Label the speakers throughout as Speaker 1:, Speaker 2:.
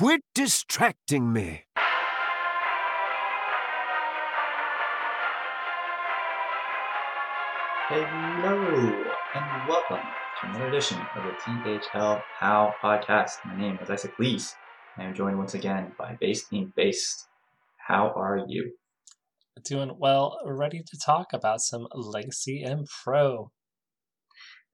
Speaker 1: Quit distracting me.
Speaker 2: Hello and welcome to another edition of the THL How podcast. My name is Isaac Lees. I am joined once again by Based Team Based. How are you?
Speaker 3: Doing well, ready to talk about some Legacy and Pro.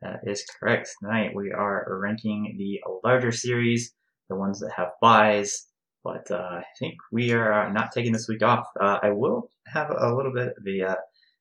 Speaker 2: That is correct. Tonight we are ranking the larger series, the ones that have buys. But uh, I think we are not taking this week off. Uh, I will have a little bit of a uh,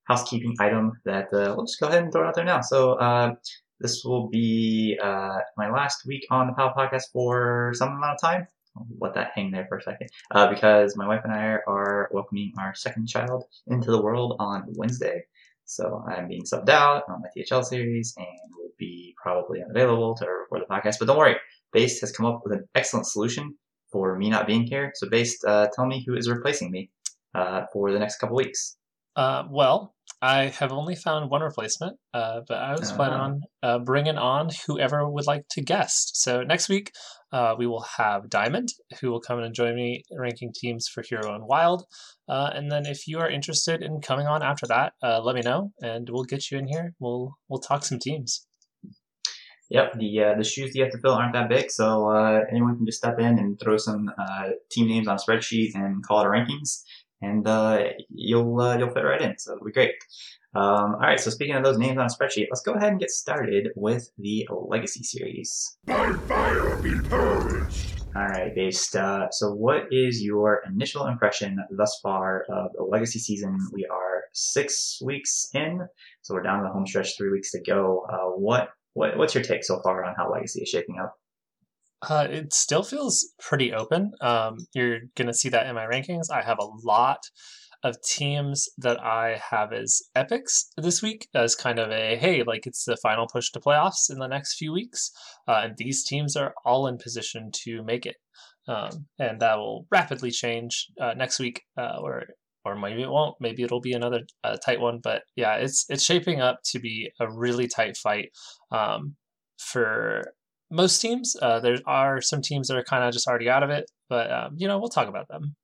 Speaker 2: housekeeping item that uh, we'll just go ahead and throw out there now. So uh, this will be uh, my last week on the PAL podcast for some amount of time. I'll let that hang there for a second uh, because my wife and I are welcoming our second child into the world on Wednesday. So I'm being subbed out on my THL series and will be probably unavailable to record the podcast. But don't worry, Based has come up with an excellent solution for me not being here. So Based, uh, tell me who is replacing me uh, for the next couple weeks.
Speaker 3: Uh, well, I have only found one replacement, uh, but I was planning on uh, bringing on whoever would like to guest. So next week, uh, we will have Diamond, who will come and join me ranking teams for Hero and Wild. Uh, and then if you are interested in coming on after that, uh, let me know, and we'll get you in here. We'll we'll talk some teams.
Speaker 2: Yep, the uh, the shoes you have to fill aren't that big, so uh, anyone can just step in and throw some uh, team names on a spreadsheet and call it a rankings, and uh, you'll uh, you'll fit right in. So it'll be great. Um, all right, so speaking of those names on a spreadsheet, let's go ahead and get started with the Legacy series.
Speaker 4: By fire be purged!
Speaker 2: All right, based. Uh, so, what is your initial impression thus far of the Legacy season? We are six weeks in, so we're down to the home stretch, three weeks to go. Uh, what what what's your take so far on how Legacy is shaping up?
Speaker 3: Uh, it still feels pretty open. Um, you're going to see that in my rankings. I have a lot of teams that I have as epics this week as kind of a hey, like it's the final push to playoffs in the next few weeks. Uh, and these teams are all in position to make it. Um, and that will rapidly change uh, next week, uh, or or maybe it won't. Maybe it'll be another uh, tight one. But yeah, it's it's shaping up to be a really tight fight um, for most teams. Uh, there are some teams that are kind of just already out of it, but um, you know we'll talk about them.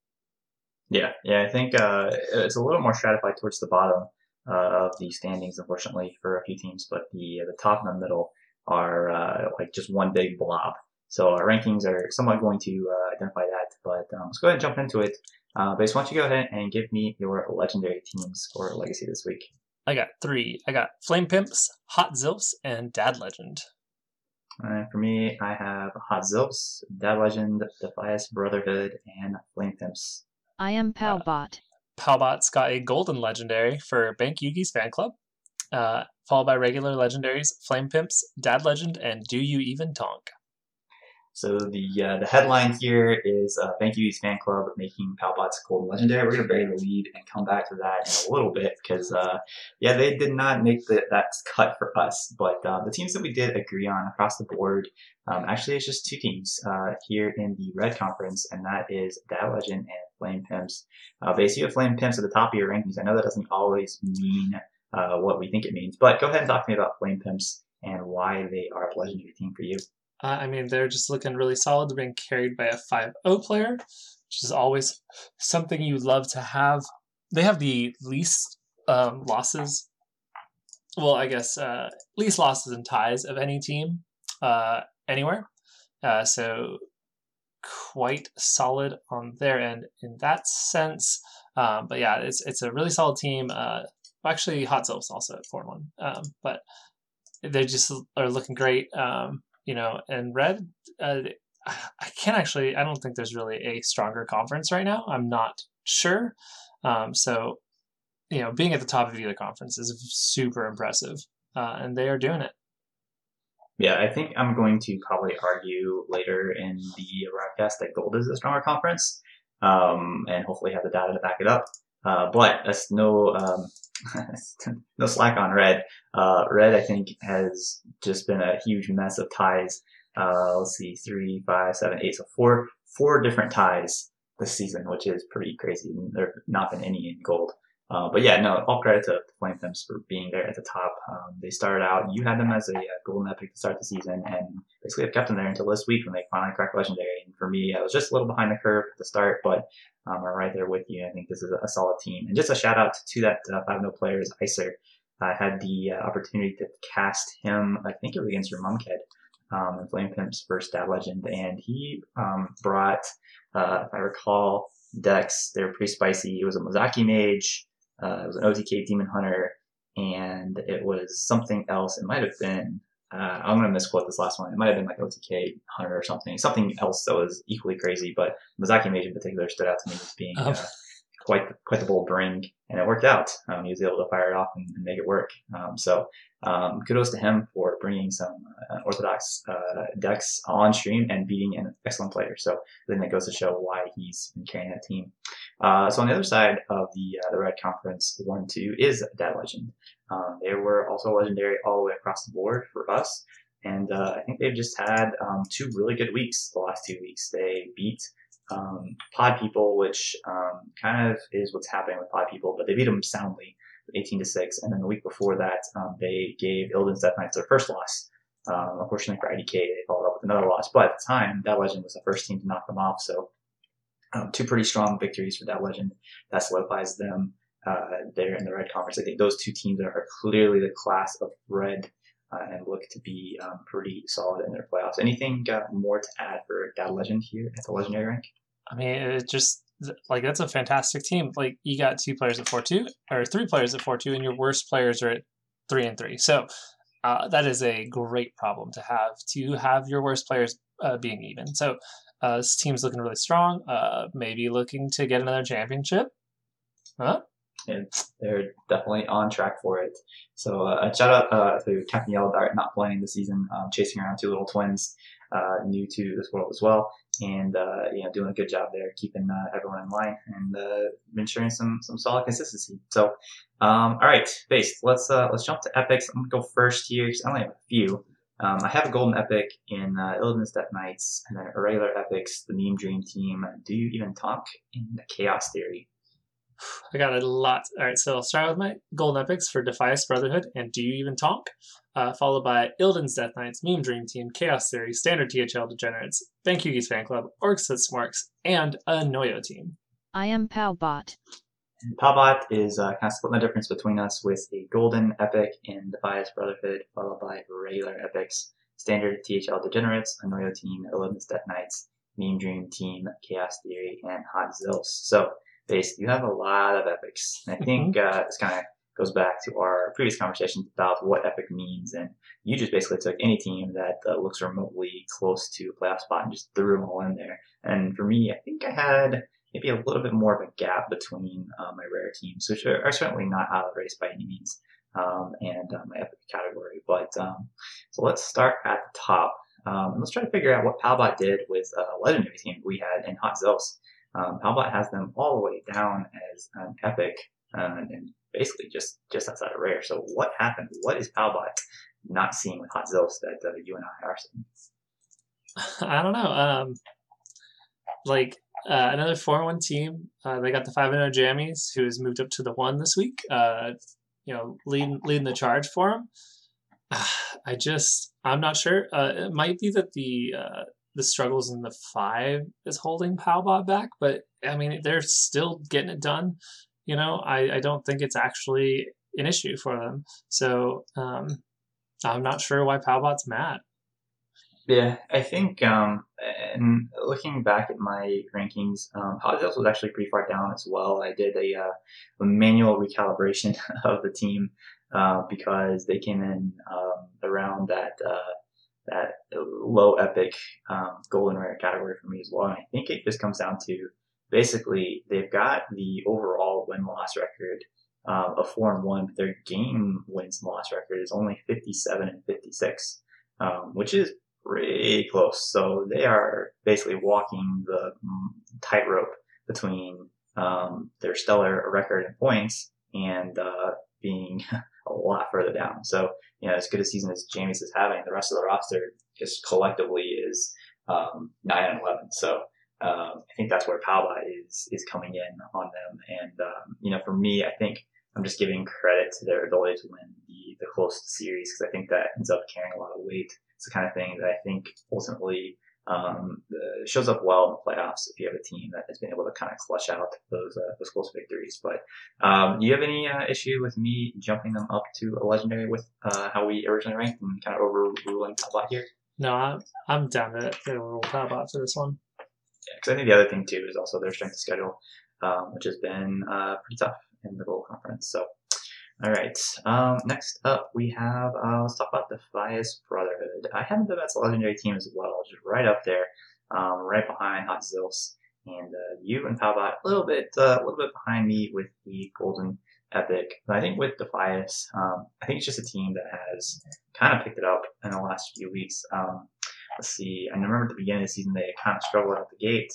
Speaker 2: Yeah, yeah, I think uh, it's a little more stratified towards the bottom uh, of the standings, unfortunately, for a few teams. But the the top and the middle are uh, like just one big blob. So our rankings are somewhat going to uh, identify that. But um, let's go ahead and jump into it. Uh, Base, why don't you go ahead and give me your legendary teams for Legacy this week?
Speaker 3: I got three. I got Flame Pimps, Hot Zilfs, and Dad Legend.
Speaker 2: And for me, I have Hot Zilfs, Dad Legend, Defias Brotherhood, and Flame Pimps.
Speaker 5: I am Palbot.
Speaker 3: Palbot's got a golden legendary for Bank Yugi's fan club, uh, followed by regular legendaries Flame Pimps, Dad Legend, and Do You Even Tonk?
Speaker 2: So the uh, the headline here is uh, Thank East fan club making Palbot's golden legendary. We're gonna bury the lead and come back to that in a little bit because uh, yeah, they did not make the, that cut for us. But uh, the teams that we did agree on across the board, um, actually, it's just two teams uh, here in the Red Conference, and that is Dad Legend and Flame Pimps. Uh, basically, Flame Pimps at the top of your rankings. I know that doesn't always mean uh, what we think it means, but go ahead and talk to me about Flame Pimps and why they are a legendary team for you.
Speaker 3: Uh, I mean, they're just looking really solid. They're being carried by a 5-0 player, which is always something you love to have. They have the least um, losses. Well, I guess uh, least losses and ties of any team uh, anywhere. Uh, so quite solid on their end in that sense. Um, but yeah, it's it's a really solid team. Uh, actually, Hot Zilf's also at four one, um, but they just are looking great. Um, you know, and Red, uh, I can't actually. I don't think there's really a stronger conference right now. I'm not sure. Um, so, you know, being at the top of either conference is super impressive, uh, and they are doing it.
Speaker 2: Yeah, I think I'm going to probably argue later in the broadcast that gold is a stronger conference, um, and hopefully have the data to back it up. Uh, but that's no um, no slack on red. Uh, red, I think, has just been a huge mess of ties. Uh, let's see, three, five, seven, eight, so four four different ties this season, which is pretty crazy. There have not been any in gold. Uh, but yeah, no, all credit to Flame Pimps for being there at the top. Um, they started out, you had them as a, uh golden epic to start the season, and basically have kept them there until this week when they finally cracked legendary. And for me, I was just a little behind the curve at the start, but um, I'm right there with you. I think this is a solid team. And just a shout out to that uh, 5 0 players, Icer. I had the uh, opportunity to cast him, I think it was against your Mumkhead, um, in Flame Pimp's first Dad Legend, and he um, brought, uh, if I recall, decks. They were pretty spicy. It was a Mozaki Mage, uh, it was an OTK Demon Hunter, and it was something else. It might have been, uh, I'm going to misquote this last one. It might have been like OTK Hunter or something. Something else that was equally crazy, but Mozaki Mage in particular stood out to me as being
Speaker 3: Um.
Speaker 2: uh, quite quite the bold bring, and it worked out. Um, he was able to fire it off and, and make it work. Um, so um, kudos to him for bringing some uh, orthodox uh, decks on stream and beating an excellent player. So I think that goes to show why he's been carrying that team. Uh, so on the other side of the uh, the red conference, one two is Dad Legend. Um, they were also legendary all the way across the board for us. And uh, I think they've just had um, two really good weeks the last two weeks. They beat um, Pod People, which um, kind of is what's happening with Pod People, but they beat them soundly, 18 to six. And then the week before that, um, they gave Illidan's Death Knights their first loss. Um, unfortunately for IDK, they followed up with another loss. But at the time, that legend was the first team to knock them off. So um, two pretty strong victories for that legend. That solidifies them uh, there in the red conference. I think those two teams are, are clearly the class of red. Uh, and look to be um, pretty solid in their playoffs. Anything uh, more to add for that Legend here at the legendary rank?
Speaker 3: I mean, it just like that's a fantastic team. Like you got two players at four two or three players at four two, and your worst players are at three and three. So uh, that is a great problem to have to have your worst players uh, being even. So uh, this team's looking really strong. Uh, maybe looking to get another championship. Huh?
Speaker 2: and they're definitely on track for it. So uh, shout out uh, to Captain Yellow Dart not playing this season, um, chasing around two little twins, uh, new to this world as well, and uh, you know doing a good job there, keeping uh, everyone in line and uh, ensuring some some solid consistency. So um, all right, base. Let's uh, let's jump to epics. I'm gonna go first here. 'cause I only have a few. Um, I have a golden epic in uh, Illidan's Death Knights, and then a regular epics, the Meme Dream Team. Do you even Tonk in the Chaos Theory?
Speaker 3: I got a lot. All right, so I'll start with my Golden Epics for Defias Brotherhood and Do You Even Tonk, uh, followed by Illidan's Death Knights, Meme Dream Team, Chaos Theory, Standard THL Degenerates, Bank Yugi's Fan Club, Orcs that Smorks, and a Noyo team.
Speaker 5: I am Powbot.
Speaker 2: And Palbot is uh, kind of splitting the difference between us with a golden epic in Defias Brotherhood, followed by regular epics, standard THL Degenerates, Anoyo Team, Illidan's Death Knights, Meme Dream Team, Chaos Theory, and Hot Zills. So, base, you have a lot of epics. And I think uh, this kind of goes back to our previous conversations about what epic means. And you just basically took any team that uh, looks remotely close to a playoff spot and just threw them all in there. And for me, I think I had maybe a little bit more of a gap between uh, my rare teams, which are, are certainly not out of the race by any means, um, and uh, my epic category. But um, so let's start at the top. Um, let's try to figure out what Palbot did with a legendary team we had in Hot Zeus. Um, Palbot has them all the way down as an epic, uh, and basically just just outside of rare. So what happened? What is Palbot not seeing with Hot Zeus that uh, you and I are seeing?
Speaker 3: I don't know. Um, like uh, another four one team. Uh, they got the five and zero Jammies, who has moved up to the one this week. Uh, you know, leading leading the charge for them. I just I'm not sure. Uh, it might be that the uh, the struggles in the five is holding Palbot back, but I mean they're still getting it done. You know, I, I don't think it's actually an issue for them. So um, I'm not sure why Palbot's mad.
Speaker 2: Yeah, I think, um, and looking back at my rankings, um, Zeus was actually pretty far down as well. I did a, uh, a manual recalibration of the team uh, because they came in um, around that uh, that low epic um, golden rare category for me as well. And I think it just comes down to basically they've got the overall win loss record uh, of four and one, but their game wins and loss record is only fifty seven and fifty six, um, which is pretty close. So they are basically walking the mm, tightrope between um, their stellar record and points and uh, being a lot further down. So, you know, as good a season as James is having, the rest of the roster just collectively is um, 9 and 11. So, um, I think that's where Palbot is is coming in on them. And um, you know, for me, I think I'm just giving credit to their ability to win the the close series because I think that ends up carrying a lot of weight. It's the kind of thing that I think ultimately um, shows up well in the playoffs if you have a team that has been able to kind of clutch out those uh, those close victories. But um, do you have any uh, issue with me jumping them up to a legendary with uh, how we originally ranked and kind of overruling Palbot here?
Speaker 3: No, I'm I'm down to to roll Palbot for this one.
Speaker 2: Yeah, because I think the other thing too is also their strength of schedule, um, which has been uh, pretty tough in the Gold Conference. So. All right. Um, next up, we have uh, let's talk about the Defias Brotherhood. I have them as a legendary team as well, just right up there, um, right behind Hot Zills, and uh, you and Palbot a little bit, uh, a little bit behind me with the Golden Epic. But I think with Defias, um, I think it's just a team that has kind of picked it up in the last few weeks. Um, let's see. I remember at the beginning of the season they kind of struggled out the gate.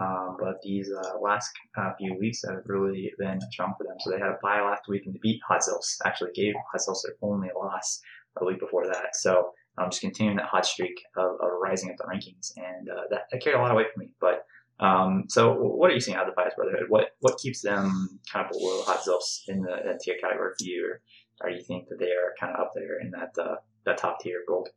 Speaker 2: Um, but these uh, last uh, few weeks have really been strong for them. So they had a bye last week and they beat Hot Zills. Actually gave Hot Zills their only loss a week before that. So I'm um, just continuing that hot streak of, of rising up the rankings, and uh, that, that, carried a lot weight for me. But um, so what are you seeing out of the Defias Brotherhood? What what keeps them kind of below Hot Zills in the, the tier category for you, or, or you think that they are kind of up there in that uh, that top tier gold?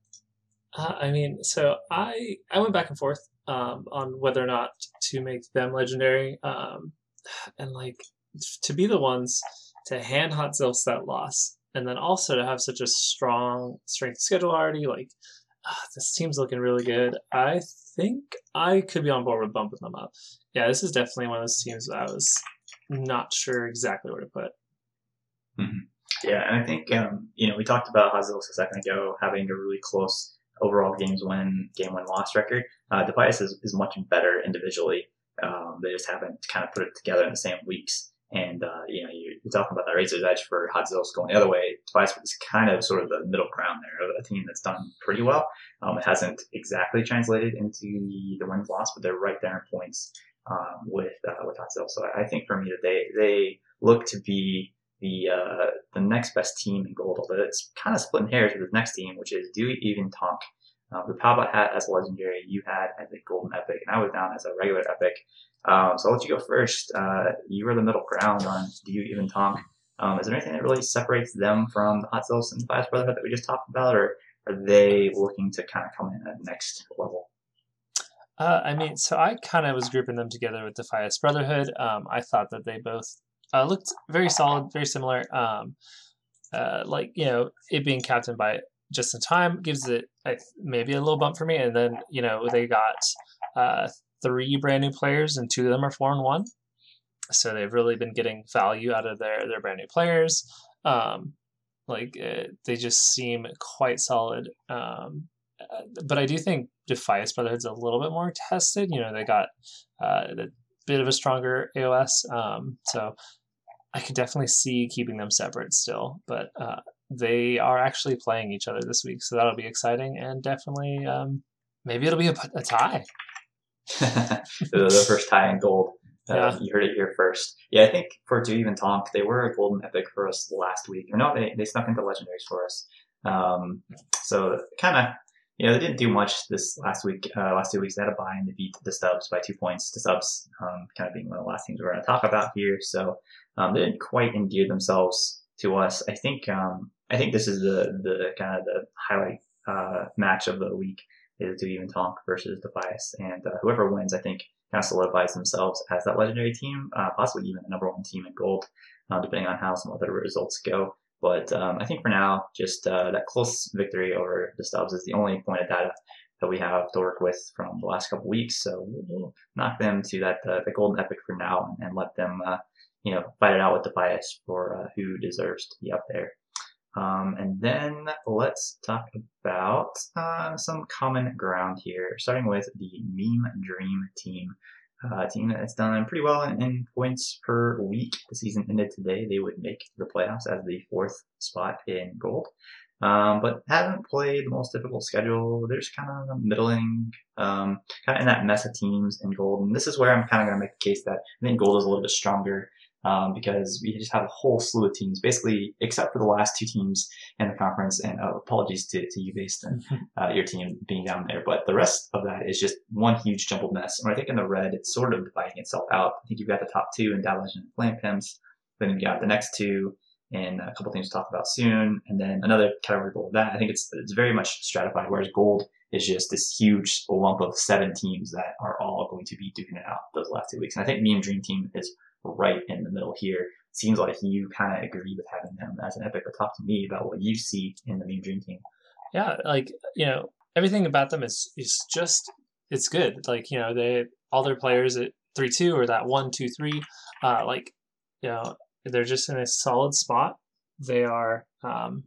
Speaker 3: Uh, I mean, so I I went back and forth um, on whether or not to make them legendary, um, and like to be the ones to hand Hot Zills that loss, and then also to have such a strong strength schedule already. Like uh, this team's looking really good. I think I could be on board with bumping them up. Yeah, this is definitely one of those teams that I was not sure exactly where to put.
Speaker 2: Mm-hmm. Yeah, and I think um, you know we talked about Zills a second ago having a really close overall games win, game win loss record. Uh, Defias is, is much better individually. Um, they just haven't kind of put it together in the same weeks. And, uh, you know, you're, you're, talking about that Razor's Edge for Hot Zills going the other way. Defias is kind of sort of the middle ground there, a team that's done pretty well. Um, it hasn't exactly translated into the, the loss, but they're right there in points um, with uh, with Hot Zills. So I think for me that they, they look to be the uh, the next best team in gold, although it's kind of splitting hairs with the next team, which is Do Even Tonk. Uh, the Palbot hat as a legendary, you had as a golden epic, and I was down as a regular epic. Um, so I'll let you go first. Uh, you were the middle ground on Do You Even Tonk. Um, is there anything that really separates them from the Hot Zills and the Defias Brotherhood that we just talked about, or are they looking to kind of come in at next level?
Speaker 3: Uh, I mean, so I kind of was grouping them together with the Defias Brotherhood. Um, I thought that they both uh, looked very solid, very similar. Um, uh, like you know, it being captained by just in time gives it maybe a little bump for me. And then you know they got uh, three brand new players, and two of them are four and one. So they've really been getting value out of their their brand new players. Um, like uh, they just seem quite solid. Um, uh, but I do think Defias Brotherhood's a little bit more tested. You know, they got uh, the bit of a stronger AOS. Um, so I could definitely see keeping them separate still, but uh, they are actually playing each other this week, so that'll be exciting and definitely um, maybe it'll be a, a tie.
Speaker 2: the first tie in gold. Uh, yeah. You heard it here first. Yeah, I think for Do Even Tonk, they were a golden epic for us last week. Or no, they, they snuck into legendaries for us. Um, so kind of you know, they didn't do much this last week. Uh, last two weeks, they had a buy and they beat the Stubs by two points. The Stubs, um, kind of being one of the last things we're going to talk about here. So um, they didn't quite endear themselves to us. I think um, I think this is the the kind of the highlight uh, match of the week is Do Even Tonk versus Defias, and uh, whoever wins, I think, kind of solidifies themselves as that legendary team, uh, possibly even the number one team in gold, uh, depending on how some other results go. But um, I think for now, just uh, that close victory over the Stubs is the only point of data that we have to work with from the last couple weeks. So we'll knock them to that uh, the golden epic for now and, and let them, uh, you know, fight it out with Defias for uh, who deserves to be up there. Um, and then let's talk about uh, some common ground here, starting with the Meme Dream team uh, team that's done pretty well in, in, points per week. The season ended today. They would make the playoffs as the fourth spot in gold. Um, but haven't played the most difficult schedule. There's kind of a middling, um, kind of in that mess of teams in gold. And this is where I'm kind of going to make the case that I think gold is a little bit stronger um, because we just have a whole slew of teams, basically, except for the last two teams in the conference. And uh, apologies to, to you, based and uh, your team being down there, but the rest of that is just one huge jumbled mess. And I think in the red, it's sort of dividing itself out. I think you've got the top two in Dallas and Flame Pimps, then you've got the next two and a couple things to talk about soon, and then another category below that. I think it's it's very much stratified, whereas gold is just this huge lump of seven teams that are all going to be duking it out those last two weeks. And I think me and Dream Team is right in the middle here. Seems like you kind of agree with having them as an epic, but talk to me about what you see in the Meme Dream Team.
Speaker 3: Yeah, like you know, everything about them is is just it's good. Like you know, they all their players at three two or that one two three, uh, like you know, they're just in a solid spot. They are um,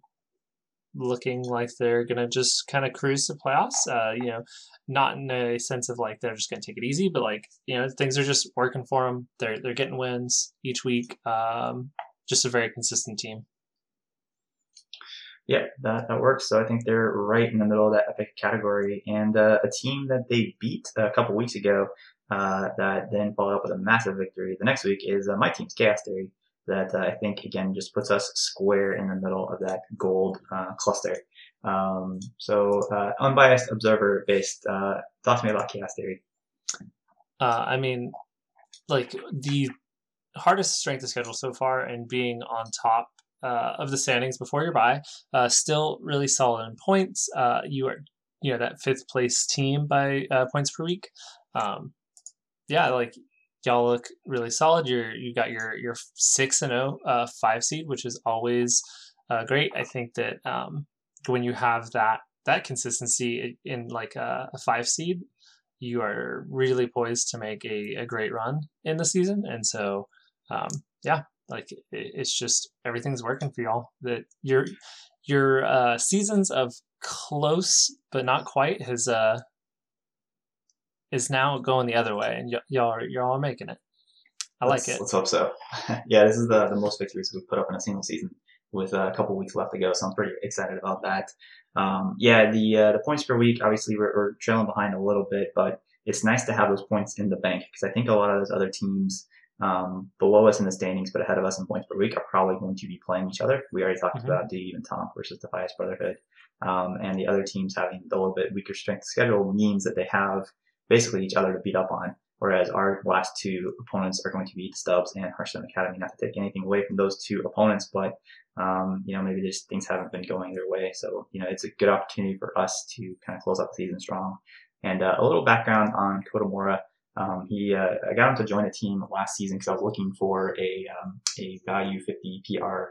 Speaker 3: looking like they're gonna just kind of cruise to playoffs. Uh, you know, not in a sense of like they're just gonna take it easy, but like you know things are just working for them. They're they're getting wins each week. Um, just a very consistent team.
Speaker 2: Yeah, that, that works. So I think they're right in the middle of that epic category. And uh, a team that they beat a couple weeks ago uh, that then followed up with a massive victory the next week is uh, my team's Chaos Theory that uh, I think again just puts us square in the middle of that gold uh, cluster. Um, so uh, unbiased observer based. Uh, to me about chaos theory.
Speaker 3: Uh, I mean, like the hardest strength of schedule so far, and being on top uh, of the standings before your bye, still really solid in points. you are you know that fifth place team by points per week. Um, yeah, like y'all look really solid. You're you got your your six and zero oh, uh, five seed, which is always uh, great. I think that um, when you have that that consistency in like a, a, five seed, you are really poised to make a, a great run in the season. And so, um, yeah, like it, it's just everything's working for y'all. That your your uh, seasons of close but not quite has uh is now going the other way, and y- y'all are y'all are making it. I
Speaker 2: let's,
Speaker 3: like it.
Speaker 2: Let's hope so. yeah, this is the the most victories we've put up in a single season with a couple weeks left to go, so I'm pretty excited about that. Um, yeah, the uh, the points per week, obviously we're, we're trailing behind a little bit, but it's nice to have those points in the bank because I think a lot of those other teams um, below us in the standings but ahead of us in points per week are probably going to be playing each other. We already talked mm-hmm. about Dave and Tom versus Defias Brotherhood. Um, and the other teams having a little bit weaker strength schedule means that they have basically each other to beat up on. Whereas our last two opponents are going to be the Stubbs and Hearthstone Academy. Not to take anything away from those two opponents, but um, you know maybe just things haven't been going their way. So you know it's a good opportunity for us to kind of close out the season strong. And uh, a little background on Kotamora. Um, he, uh, I got him to join a team last season because I was looking for a um, a value 50 PR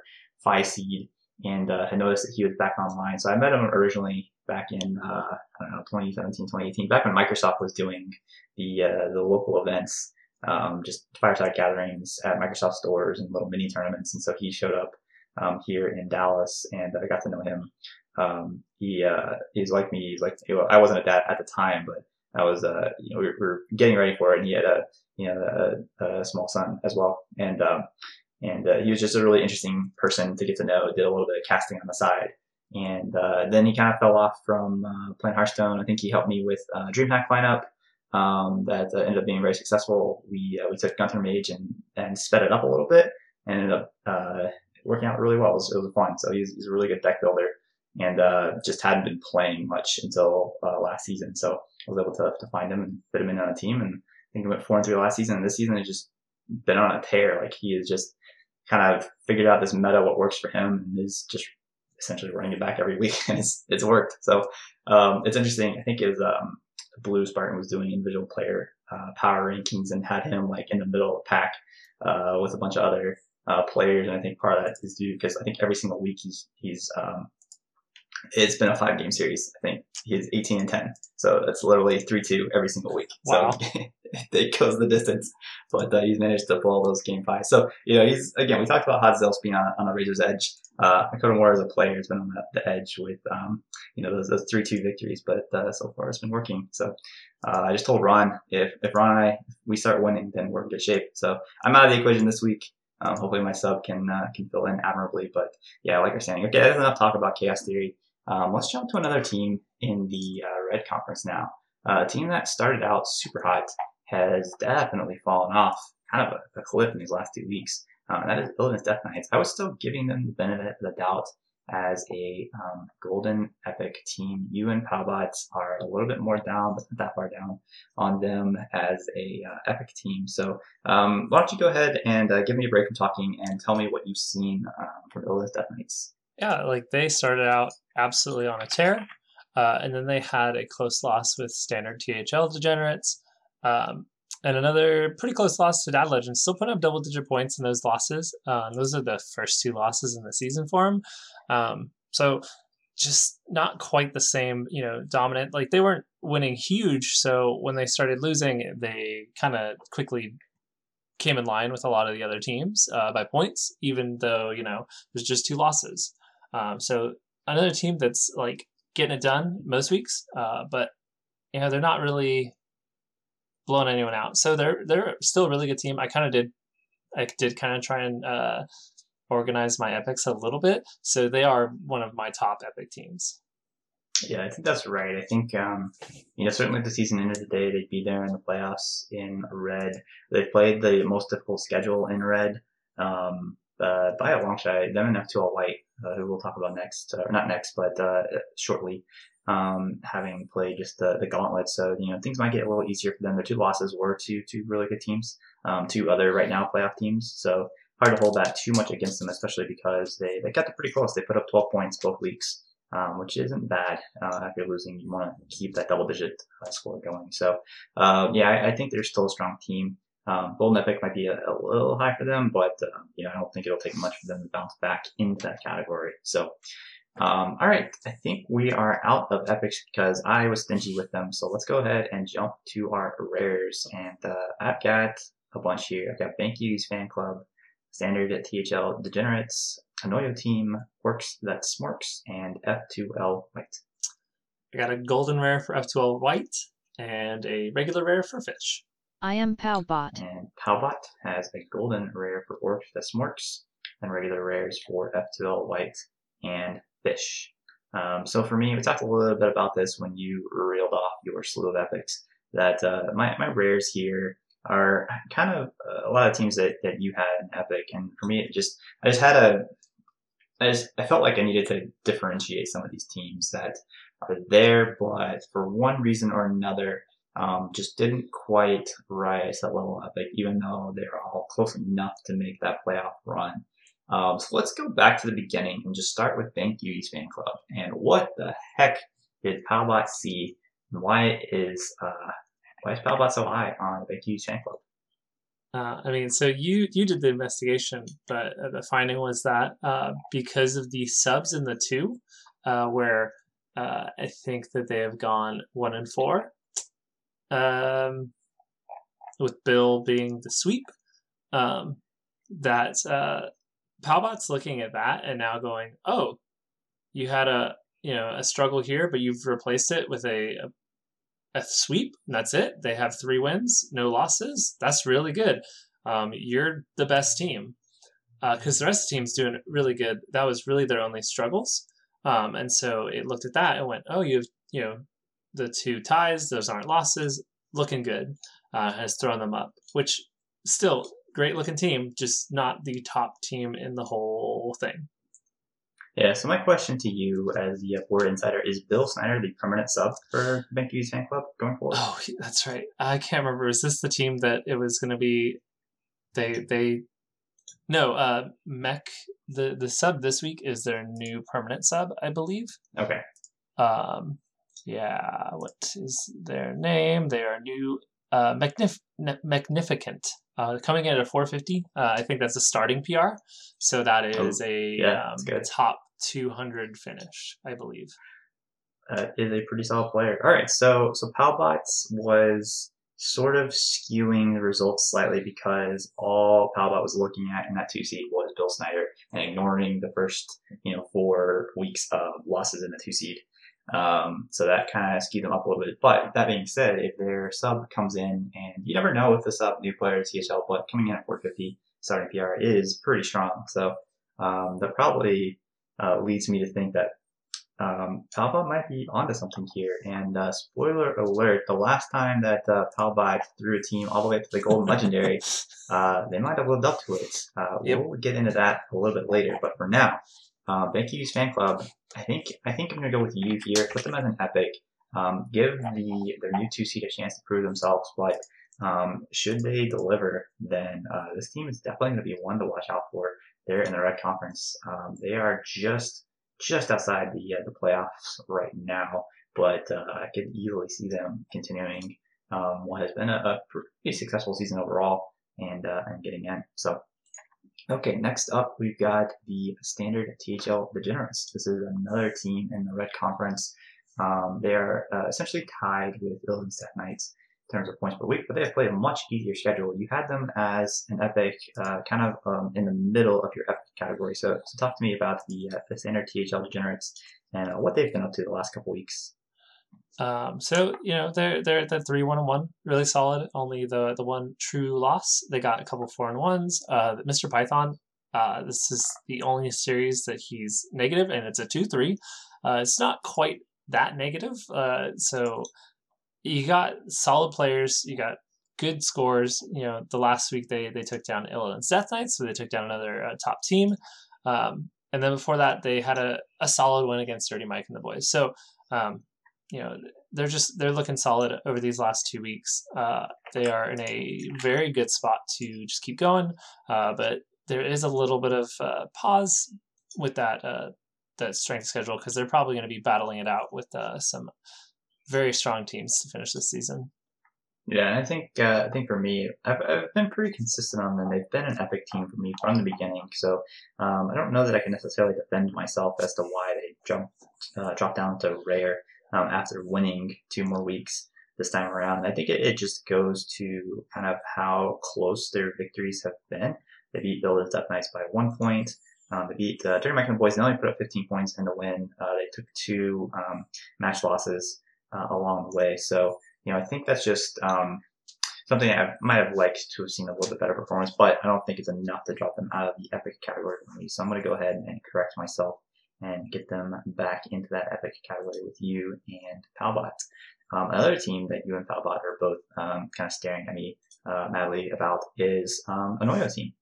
Speaker 2: five seed, and uh, had noticed that he was back online. So I met him originally back in uh, I don't know 2017, 2018, back when Microsoft was doing the uh, the local events, um, just fireside gatherings at Microsoft stores and little mini tournaments. And so he showed up um, here in Dallas, and I got to know him. Um, he uh, he's like me. He's like I wasn't at that at the time, but I was uh, you know we were getting ready for it, and he had a you know a, a small son as well, and um, and uh, he was just a really interesting person to get to know. Did a little bit of casting on the side, and uh, then he kind of fell off from uh, playing Hearthstone. I think he helped me with uh, DreamHack lineup um, that uh, ended up being very successful. We uh, we took Gunther Mage and and sped it up a little bit, and ended up uh, working out really well. It was, it was fun. So he's, he's a really good deck builder, and just hadn't been playing much until last season. So I was able to to find him and fit him in on a team, and I think he went four and three last season. And this season has just been on a tear. Like he has just kind of figured out this meta, what works for him, and is just essentially running it back every week, and it's it's worked. So um, it's interesting. I think is um, Blue Spartan was doing individual player uh, power rankings and had him like in the middle of the pack uh, with a bunch of other uh, players, and I think part of that is due because I think every single week he's he's um, it's been a five game series. I think he's 18 and 10. So that's literally 3 2 every single week. Wow. So it goes the distance. But uh, he's managed to pull all those game five. So, you know, he's, again, we talked about Hot being on, on the Razor's edge. Uh, Kotamora as a player has been on the, the edge with, um, you know, those, those 3 2 victories. But uh, so far it's been working. So uh, I just told Ron if, if Ron and I, we start winning, then we're in good shape. So I'm out of the equation this week. Um, hopefully my sub can uh, can fill in admirably. But yeah, like you're saying, okay, that's enough talk about chaos theory. Um, let's jump to another team in the uh, Red Conference now. Uh, a team that started out super hot has definitely fallen off kind of a, a cliff in these last two weeks. Uh, that is Illidan's Death Knights. I was still giving them the benefit of the doubt as a um, golden epic team. You and Powbots are a little bit more down, but not that far down on them as a uh, epic team. So um, why don't you go ahead and uh, give me a break from talking and tell me what you've seen um, from Illidan's Death Knights.
Speaker 3: Yeah, like they started out absolutely on a tear, uh, and then they had a close loss with standard THL degenerates. Um, and another pretty close loss to Dad Legends. Still putting up double digit points in those losses. Uh, those are the first two losses in the season for him. Um, so just not quite the same, you know, dominant. Like they weren't winning huge. So when they started losing, they kind of quickly came in line with a lot of the other teams uh, by points, even though, you know, there's just two losses. Um, so another team that's like getting it done most weeks, uh, but, you know, they're not really blowing anyone out. So they're they're still a really good team. I kind of did I did kind of try and uh, organize my epics a little bit. So they are one of my top epic teams.
Speaker 2: Yeah, I think that's right. I think um, you know certainly the season ended today. They'd be there in the playoffs in red. They played the most difficult schedule in red um, uh, by a long shot. Them and F2 All White, uh, who we'll talk about next, or not next, but uh, shortly um, having played just the, the gauntlet. So, you know, things might get a little easier for them. Their two losses were to two really good teams, um, two other right now playoff teams. So hard to hold that too much against them, especially because they, they kept it pretty close. They put up 12 points both weeks, um, which isn't bad. Uh, you're losing, you want to keep that double digit uh, score going. So, uh, yeah, I, I, think they're still a strong team. Um, Golden Epic might be a, a, little high for them, but, uh, you know, I don't think it'll take much for them to bounce back into that category. So, um, all right, I think we are out of epics because I was stingy with them. So let's go ahead and jump to our rares. And uh, I've got a bunch here. I've got Banky's Fan Club, Standard at THL Degenerates, Anoyo Team, Orcs That Smorks, and F2L White.
Speaker 3: I got a golden rare for F2L White and a regular rare for Fish.
Speaker 5: I am Powbot.
Speaker 2: And Powbot has a golden rare for Orcs That Smorks, and regular rares for F2L White and fish. Um, so for me, we talked a little bit about this when you reeled off your slew of epics. That uh, my my rares here are kind of uh, a lot of teams that, that you had in epic, and for me, it just I just had a I just I felt like I needed to differentiate some of these teams that are there, but for one reason or another, um, just didn't quite rise that level epic, even though they're all close enough to make that playoff run. Um, so let's go back to the beginning and just start with Bank Yui's fan club. And what the heck did Powbot see? And why is uh, why is Powbot so high on Bank Yui's fan club?
Speaker 3: Uh, I mean, so you you did the investigation, but uh, the finding was that uh, because of the subs in the two, uh, where uh, I think that they have gone one and four, um, with Bill being the sweep, um, that uh, Powbot's looking at that and now going, "Oh, you had a you know a struggle here, but you've replaced it with a, a, a sweep, and that's it. They have three wins, no losses. That's really good. Um, you're the best team because uh, the rest of the team's doing really good. That was really their only struggles, um, and so it looked at that and went, "Oh, you have you know the two ties; those aren't losses. Looking good." Uh, has thrown them up, which still great looking team, just not the top team in the whole thing.
Speaker 2: Yeah, so my question to you as the Word Insider is Bill Snyder the permanent sub for Banky's fan club going forward?
Speaker 3: Oh, that's right. I can't remember. Is this the team that it was going to be? They they no uh Mech the the sub this week is their new permanent sub, I believe.
Speaker 2: Okay.
Speaker 3: Um, yeah. What is their name? They are new uh Magnif- Magnificent uh, coming in at a 450, uh, I think that's a starting PR. So that is oh, a
Speaker 2: yeah,
Speaker 3: um, top 200 finish, I believe.
Speaker 2: Uh, is a pretty solid player. All right, so so Palbots was sort of skewing the results slightly because all Palbot was looking at in that two seed was Bill Snyder and ignoring the first you know four weeks of losses in the two seed. Um, so that kind of skewed them up a little bit. But that being said, if their sub comes in, and you never know with the sub, new player THL, but coming in at 450 starting PR is pretty strong. So um, that probably uh, leads me to think that um, Palbot might be onto something here. And uh, spoiler alert: the last time that uh, Palbot threw a team all the way up to the Golden Legendary, uh, they might have lived up to it. Uh,
Speaker 3: Yep.
Speaker 2: We'll get into that a little bit later. But for now, uh, Banky's fan club. I think I think I'm gonna go with you here. Put them as an epic. Um, give the their new two seed a chance to prove themselves. But um, should they deliver, then uh, this team is definitely to be one to watch out for. They're in the red conference. Um, they are just just outside the uh, the playoffs right now, but uh, I could easily see them continuing um, what has been a, a pretty successful season overall and uh, and getting in. So. Okay, next up we've got the standard THL Degenerates. This is another team in the Red Conference. Um, they are uh, essentially tied with Illidan's Death Knights in terms of points per week, but they have played a much easier schedule. You had them as an epic, uh, kind of um, in the middle of your epic category. So, so talk to me about the, uh, the standard THL Degenerates and what they've been up to the last couple weeks.
Speaker 3: Um, so you know they're they're at the three one and one, really solid. Only the the one true loss. They got a couple four and ones. Uh, Mr. Python. Uh, this is the only series that he's negative, and it's a two three. Uh, it's not quite that negative. Uh, so you got solid players. You got good scores. You know, the last week they they took down Illidan's Death Knights, so they took down another uh, top team. Um, and then before that, they had a, a solid win against Dirty Mike and the boys. So, um, you know, they're just they're looking solid over these last two weeks. Uh, they are in a very good spot to just keep going. Uh, but there is a little bit of uh, pause with that uh, that strength schedule because they're probably going to be battling it out with uh, some very strong teams to finish this season.
Speaker 2: Yeah, and I think uh, I think for me, I've, I've been pretty consistent on them. They've been an epic team for me from the beginning. So um, I don't know that I can necessarily defend myself as to why they jumped uh, dropped down to rare um, after winning two more weeks this time around. I think it, it just goes to kind of how close their victories have been. They beat Builders Death nice by one point. Um, they beat uh, Dirty Mike Boys. They only put up 15 points in the win. Uh, they took two um, match losses uh, along the way. So you know, I think that's just um, something I might have liked to have seen a little bit better performance, but I don't think it's enough to drop them out of the epic category for me. So I'm going to go ahead and correct myself and get them back into that epic category with you and Palbot. Um, another team that you and Palbot are both um, kind of staring at me uh, madly about is um, Anoyo team.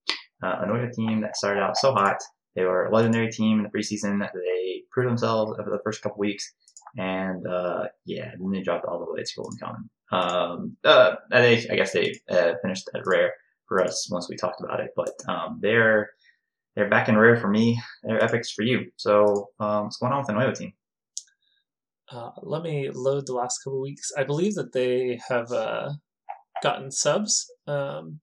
Speaker 2: Uh, Anoyo team that started out so hot. They were a legendary team in the preseason. They proved themselves over the first couple weeks and uh, yeah, then they dropped all the way to Golden Common. Um, uh, I, guess they uh, finished at rare for us once we talked about it, but um, they're they're back in rare for me. They're epics for you. So um, what's going on with the Noyo team?
Speaker 3: Uh, let me load the last couple weeks. I believe that they have uh, gotten subs. Um,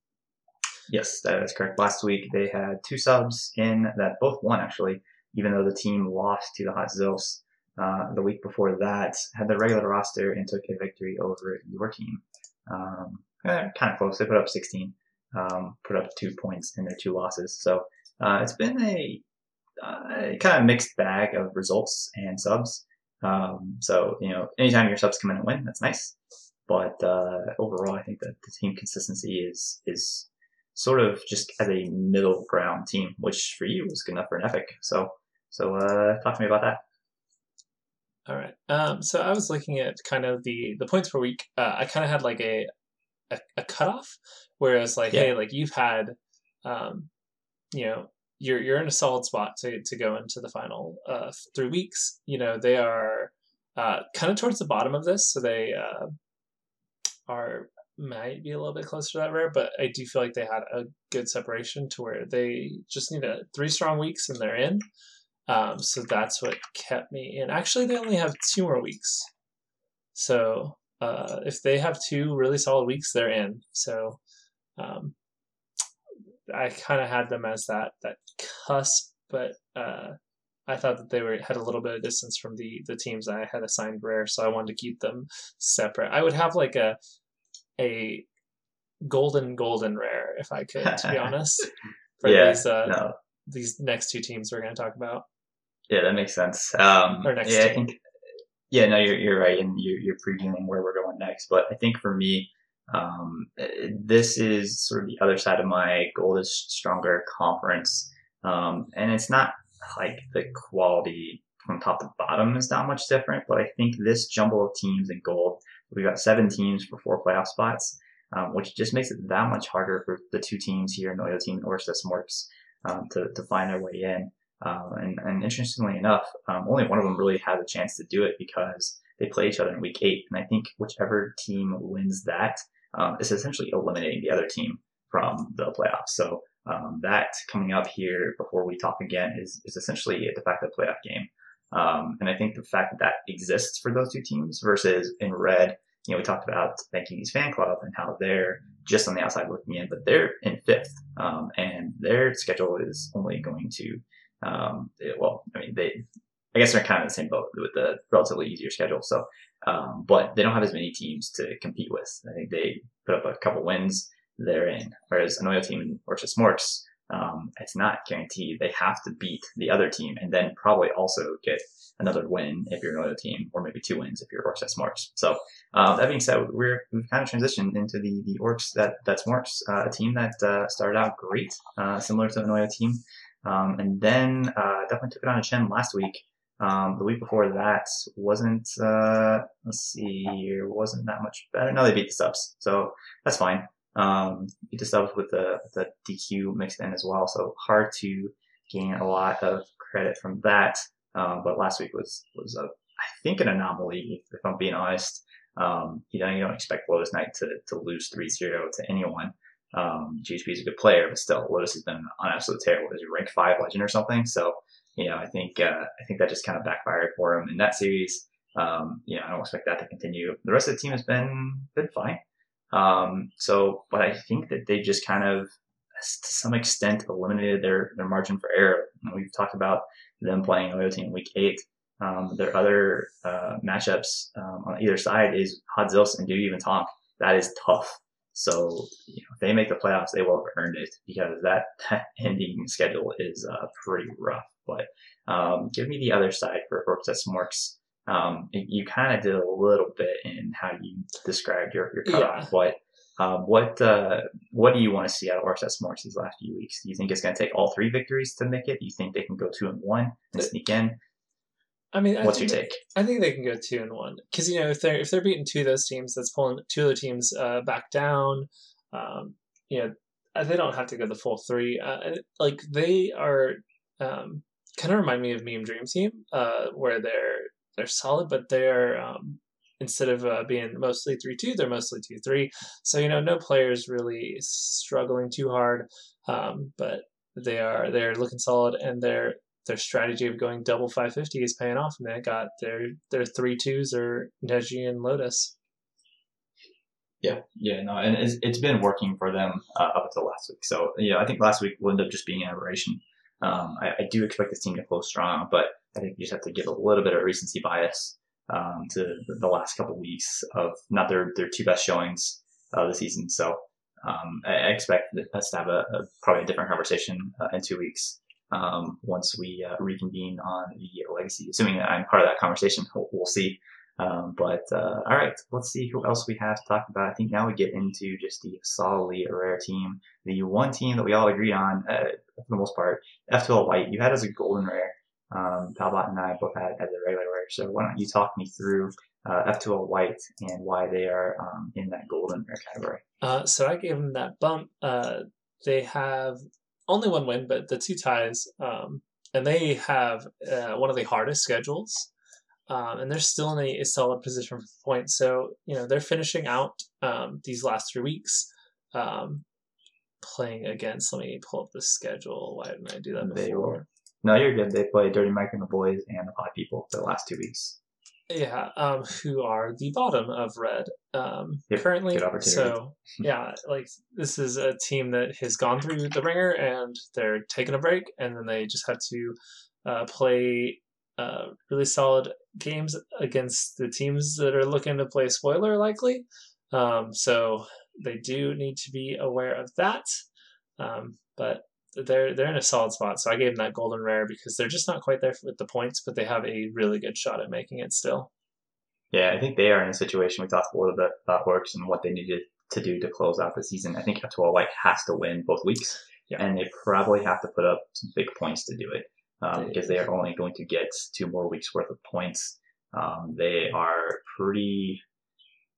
Speaker 2: yes, that is correct. Last week they had two subs in that both won actually, even though the team lost to the Hot Zilfs. Uh, the week before that, had the regular roster and took a victory over your team. Um, eh, kind of close. They put up 16, um, put up two points in their two losses. So uh, it's been a, uh, kind of mixed bag of results and subs. Um, so you know, anytime your subs come in and win, that's nice. But uh, overall, I think that the team consistency is is sort of just as a middle ground team, which for you was good enough for an epic. So so uh, talk to me about that.
Speaker 3: All right. Um, so I was looking at kind of the the points per week. Uh, I kind of had like a, a a cutoff, whereas like,
Speaker 2: Yeah.
Speaker 3: hey, like you've had, um, you know, you're you're in a solid spot to to go into the final uh, three weeks. You know, they are uh, kind of towards the bottom of this, so they uh, are might be a little bit closer to that rare, but I do feel like they had a good separation to where they just need a three strong weeks and they're in. Um, so that's what kept me in. Actually, they only have two more weeks. So uh, if they have two really solid weeks, they're in. So um, I kind of had them as that that cusp, but uh, I thought that they were had a little bit of distance from the the teams I had assigned rare, so I wanted to keep them separate. I would have like a a golden golden rare if I could, to be honest. For
Speaker 2: yeah,
Speaker 3: these uh,
Speaker 2: no,
Speaker 3: these next two teams we're going to talk about.
Speaker 2: yeah, that makes sense. Um,
Speaker 3: Or next
Speaker 2: yeah, I think. Yeah, no, you're you're right, and you're you're previewing where we're going next. But I think for me, um, this is sort of the other side of my gold is stronger conference, um, and it's not like the quality from top to bottom is not much different, but I think this jumble of teams in gold, we've got seven teams for four playoff spots, um, which just makes it that much harder for the two teams here, Noyo team and Orsted Smorks, um, to, to find their way in. Um, and, and interestingly enough, um, only one of them really has a chance to do it because they play each other in week eight. And I think whichever team wins that um, is essentially eliminating the other team from the playoffs. So um, that coming up here before we talk again is, is essentially a de facto playoff game. Um, and I think the fact that that exists for those two teams versus in red, you know, we talked about You's fan club and how they're just on the outside looking in, but they're in fifth, um, and their schedule is only going to, um, it- well, I mean, they, I guess they're kind of in the same boat with the relatively easier schedule. So, um, but they don't have as many teams to compete with. I think they put up a couple wins, they're in. Whereas an oil team in Orcs that Smorks, um, it's not guaranteed. They have to beat the other team and then probably also get another win if you're an oil team, or maybe two wins if you're Orcs that Smorks. So uh, that being said, we're we've kind of transitioned into the the orcs that that's Morks, uh, a team that uh, started out great, uh, similar to an Noya team, um, and then uh, definitely took it on a chin last week. Um, the week before that wasn't uh, let's see wasn't that much better. No, they beat the subs, so that's fine. Um, beat the subs with the the DQ mixed in as well, so hard to gain a lot of credit from that. Um, but last week was was a I think an anomaly, if I'm being honest. Um, you know, you don't expect Lotus Knight to, to lose 3-0 to anyone. Um, GHP is a good player, but still, Lotus has been on absolute tear. What is he, rank five legend or something? So, you know, I think, uh, I think that just kind of backfired for him in that series. Um, you know, I don't expect that to continue. The rest of the team has been, been fine. Um, so, but I think that they just kind of, to some extent, eliminated their, their margin for error. You know, we've talked about them playing Oyo team week eight. Um, their other uh, matchups um, on either side is Hodzils and Do You Even Tonk. That is tough. So you know, if they make the playoffs, they will have earned it because that, that ending schedule is uh, pretty rough. But um, give me the other side for Orcs that Smorks. Um, you kind of did a little bit in how you described your, your cutoff, but um, what uh, what do you want to see out of Orcs that Smorks these last few weeks? Do you think it's going to take all three victories to make it? Do you think they can go two and one and sneak in?
Speaker 3: I mean, I
Speaker 2: What's your take?
Speaker 3: I think they can go two and one because you know if they're if they're beating two of those teams, that's pulling two other teams uh, back down. Um, you know, uh, they don't have to go the full three. Uh, like they are, um, kind of remind me of Meme Dream Team, uh, where they're they're solid, but they're um, instead of uh, being mostly three two, they're mostly two three. So you know, no players really struggling too hard, um, but they are they're looking solid and they're their strategy of going double 550 is paying off, and they got their their three twos are Neji and Lotus.
Speaker 2: Yeah, yeah, no, and it's, it's been working for them uh, up until last week. So, yeah, I think last week will end up just being an aberration. Um, I, I do expect this team to close strong, but I think you just have to give a little bit of recency bias um, to the- last couple weeks of not their, their two best showings of the season. So, um, I I expect us to have a, a probably a different conversation uh, in two weeks um, once we uh, reconvene on the legacy. Assuming that I'm part of that conversation, we'll, we'll see. Um, but uh, all right, let's see who else we have to talk about. I think now we get into just the solidly rare team, the one team that we all agree on uh, for the most part. F2L White, you had as a golden rare. Um, Palbot and I both had as a regular rare. So why don't you talk me through uh, F2L White and why they are um, in that golden rare category?
Speaker 3: Uh, so I gave them that bump. Uh, they have only one win, but the two ties, um, and they have uh, one of the hardest schedules. Um, and they're still in a, a solid position for points. So you know they're finishing out um, these last three weeks, um, playing against. Let me pull up the schedule. Why didn't I do that
Speaker 2: They
Speaker 3: before?
Speaker 2: were- No, you're good. They play Dirty Mike and the Boys and the Pod People for the last two weeks.
Speaker 3: Yeah, um, who are the bottom of red um,
Speaker 2: Yep,
Speaker 3: currently.
Speaker 2: good opportunity.
Speaker 3: So yeah, like this is a team that has gone through the ringer and they're taking a break, and then they just have to uh, play uh, really solid games against the teams that are looking to play spoiler likely. Um, so they do need to be aware of that. Um, but they're they're in a solid spot. So I gave them that golden rare because they're just not quite there with the points, but they have a really good shot at making it still.
Speaker 2: Yeah, I think they are in a situation we talked a little bit about works and what they needed to do to close out the season. I think F2L White has to win both weeks,
Speaker 3: Yeah.
Speaker 2: and they probably have to put up some big points to do it. Um, because they are only going to get two more weeks worth of points. Um, they are pretty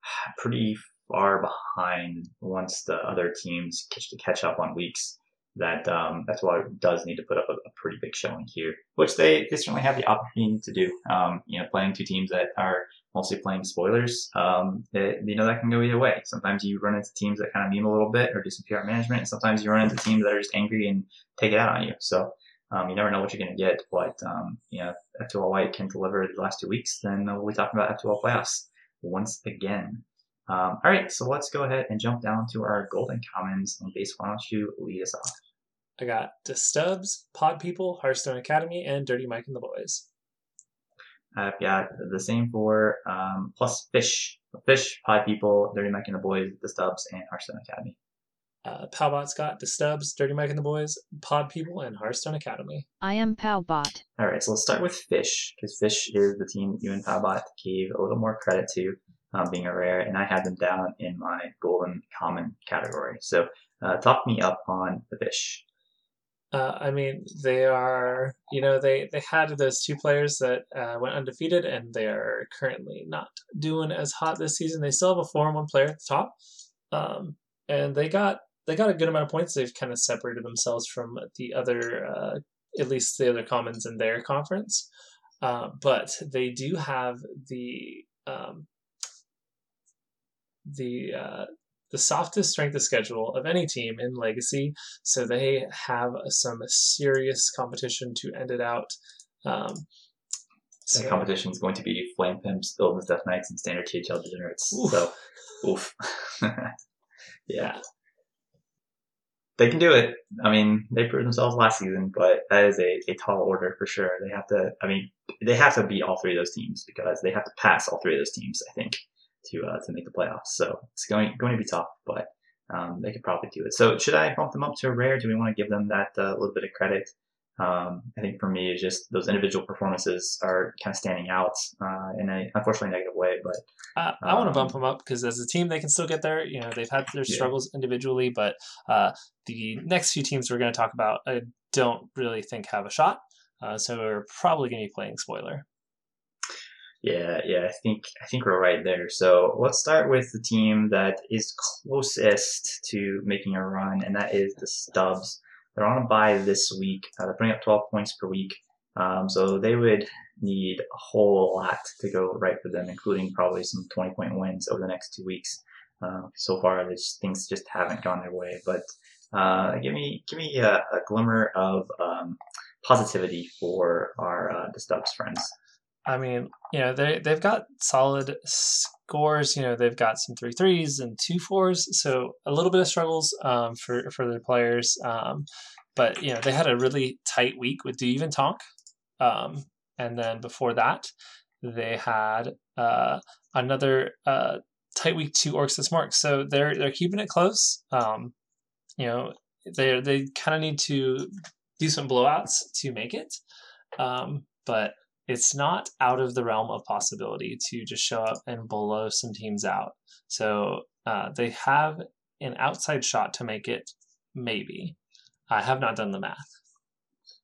Speaker 2: pretty far behind once the other teams catch to catch up on weeks. That um, that's why it does need to put up a, a, pretty big showing here, which they, they certainly have the opportunity to do. Um, you know, playing two teams that are mostly playing spoilers, um, it, you know that can go either way. Sometimes you run into teams that kind of meme a little bit or do some PR management, and sometimes you run into teams that are just angry and take it out on you. So um, you never know what you're going to get. But um, you know, F2L White can deliver the last two weeks, then we'll be talking about F2L playoffs once again. Um, all right, so let's go ahead and jump down to our golden commons. And base, why don't you lead us off?
Speaker 3: I got the Stubs, Pod People, Hearthstone Academy, and Dirty Mike and the Boys.
Speaker 2: I've got the same four, um, plus Fish, Fish, Pod People, Dirty Mike and the Boys, the Stubs, and Hearthstone Academy.
Speaker 3: Uh, Palbot Scott, the Stubs, Dirty Mike and the Boys, Pod People, and Hearthstone Academy.
Speaker 5: I am Palbot.
Speaker 2: All right, so let's start with Fish, because Fish is the team you and Palbot gave a little more credit to um, being a rare, and I had them down in my golden common category. So uh, talk me up on the Fish.
Speaker 3: Uh, I mean, they are, you know, they, they had those two players that uh, went undefeated, and they are currently not doing as hot this season. They still have a four and one player at the top, um, and they got they got a good amount of points. They've kind of separated themselves from the other, uh, at least the other commons in their conference, uh, but they do have the um, the uh, the softest strength of schedule of any team in Legacy, so they have some serious competition to end it out. Um,
Speaker 2: so, the competition is going to be Flame Pimps, Illidan's Death Knights, and Standard THL Degenerates. Oof. So, oof. yeah. They can do it. I mean, they proved themselves last season, but that is a, a tall order for sure. They have to, I mean, they have to beat all three of those teams because they have to pass all three of those teams, I think to uh, to make the playoffs. So it's going going to be tough, but um, they could probably do it. So should I bump them up to a rare? Do we want to give them that uh, little bit of credit? Um, I think for me, it's just those individual performances are kind of standing out uh, in a unfortunately negative way. But
Speaker 3: uh, I um, want to bump them up because as a team, they can still get there. You know, they've had their struggles yeah. individually, but uh, the next few teams we're going to talk about, I don't really think have a shot. Uh, so we're probably going to be playing spoiler.
Speaker 2: Yeah, yeah, I think I think we're right there. So let's start with the team that is closest to making a run, and that is the Stubs. They're on a bye this week. Uh, they're putting up 12 points per week, um, so they would need a whole lot to go right for them, including probably some 20 point wins over the next two weeks. Uh, so far, things just haven't gone their way. But uh, give me give me a, a glimmer of um, positivity for our uh, the Stubs friends.
Speaker 3: I mean, you know, they they've got solid scores. You know, they've got some three threes and two fours, so a little bit of struggles um, for for their players. Um, but you know, they had a really tight week with Do Even Tonk, um, and then before that, they had uh, another uh, tight week to Orcs That Smorks. So they're they're keeping it close. Um, you know, they they kind of need to do some blowouts to make it, um, but it's not out of the realm of possibility to just show up and blow some teams out. So uh, they have an outside shot to make it, maybe. I have not done the math.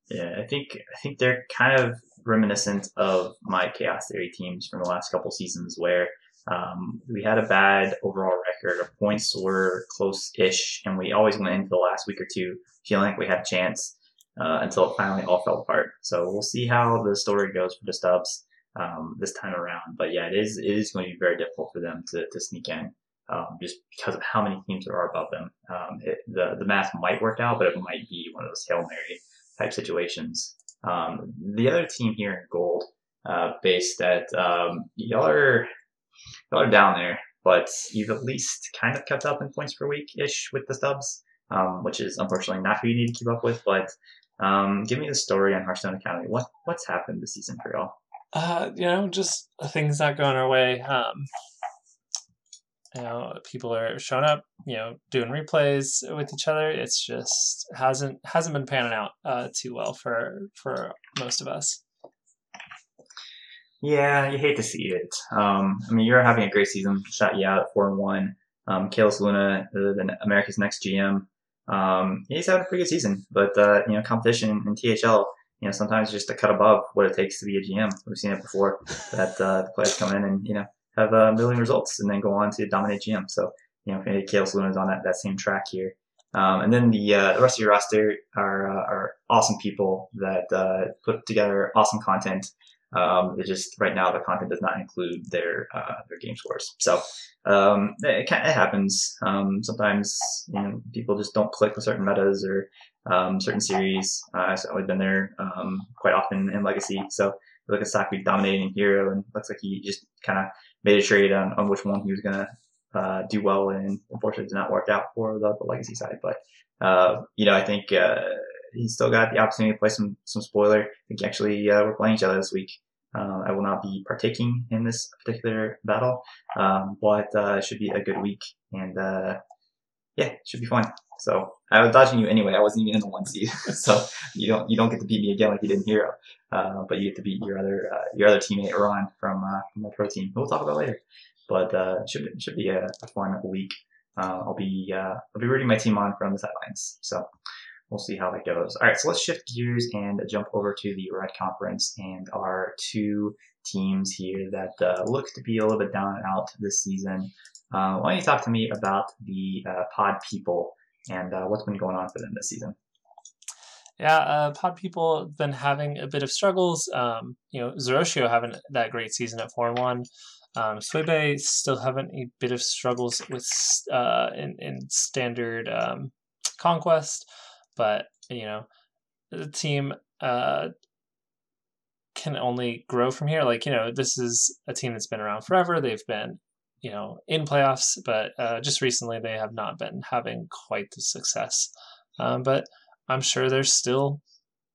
Speaker 2: Yeah, I think I think they're kind of reminiscent of my Chaos Theory teams from the last couple seasons, where um, we had a bad overall record. Our points were close-ish, and we always went into the last week or two feeling like we had a chance uh, until it finally all fell apart. So we'll see how the story goes for the Stubs um, this time around. But yeah, it is it is going to be very difficult for them to, to sneak in. Um, just because of how many teams there are above them, um, it, the the math might work out, but it might be one of those hail mary type situations. Um, the other team here in gold, uh, based at um, y'all are y'all are down there, but you've at least kind of kept up in points per week ish with the Stubs, um, which is unfortunately not who you need to keep up with. But um, give me the story on Hearthstone Academy. What what's happened this season for y'all?
Speaker 3: Uh, you know, just things not going our way. Um, you know, people are showing up, you know, doing replays with each other. It's just hasn't hasn't been panning out uh, too well for for most of us.
Speaker 2: Yeah, you hate to see it. Um, I mean, you're having a great season. Shot you out at four and one. Um, Kalis Luna, the, the America's next GM, um, he's had a pretty good season, but uh, you know, competition in THL you know, sometimes just a cut above what it takes to be a GM. We've seen it before that uh, the players come in and you know have a million results and then go on to dominate GM. So you know, Luna is on that, that same track here. Um, and then the uh, the rest of your roster are uh, are awesome people that uh, put together awesome content. Um, it just right now the content does not include their uh, their game scores. So um, it, it happens. Um, sometimes you know people just don't click with certain metas or um, certain series. Uh, I've certainly been there um, quite often in Legacy. So look at Saku dominating Hero, and looks like he just kind of made a trade on, on which one he was gonna uh, do well, and unfortunately did not work out for the, the legacy side. But uh, you know, I think uh, he's still got the opportunity to play some some spoiler. I think actually uh, we're playing each other this week. Uh, I will not be partaking in this particular battle, um, but uh, it should be a good week, and yeah, it should be fun. So I was dodging you anyway. I wasn't even in the one seed, so you don't you don't get to beat me again like you did in Hero, but you get to beat your other your other teammate Ron from from the pro team. We'll talk about later but uh, should should be a, a fun week. Uh, I'll be uh, I'll be rooting my team on from the sidelines, so we'll see how that goes. All right, so let's shift gears and jump over to the Red Conference and our two teams here that uh, look to be a little bit down and out this season. Uh, why don't you talk to me about the uh, Pod People and what's been going on for them this season?
Speaker 3: Yeah, uh, Pod People have been having a bit of struggles. Um, you know, Zeroshio having that great season at four and one. Um, still having a bit of struggles with uh, in, in standard um, conquest, but you know the team uh, can only grow from here. Like you know, this is a team that's been around forever. They've been you know in playoffs, but uh, just recently they have not been having quite the success. Um, but I'm sure they're still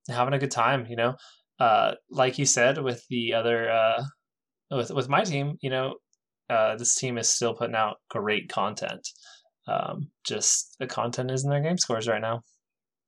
Speaker 3: having a good time. You know, uh, like you said with the other uh, with with my team, you know, uh, this team is still putting out great content. Um, just the content isn't their game scores right now.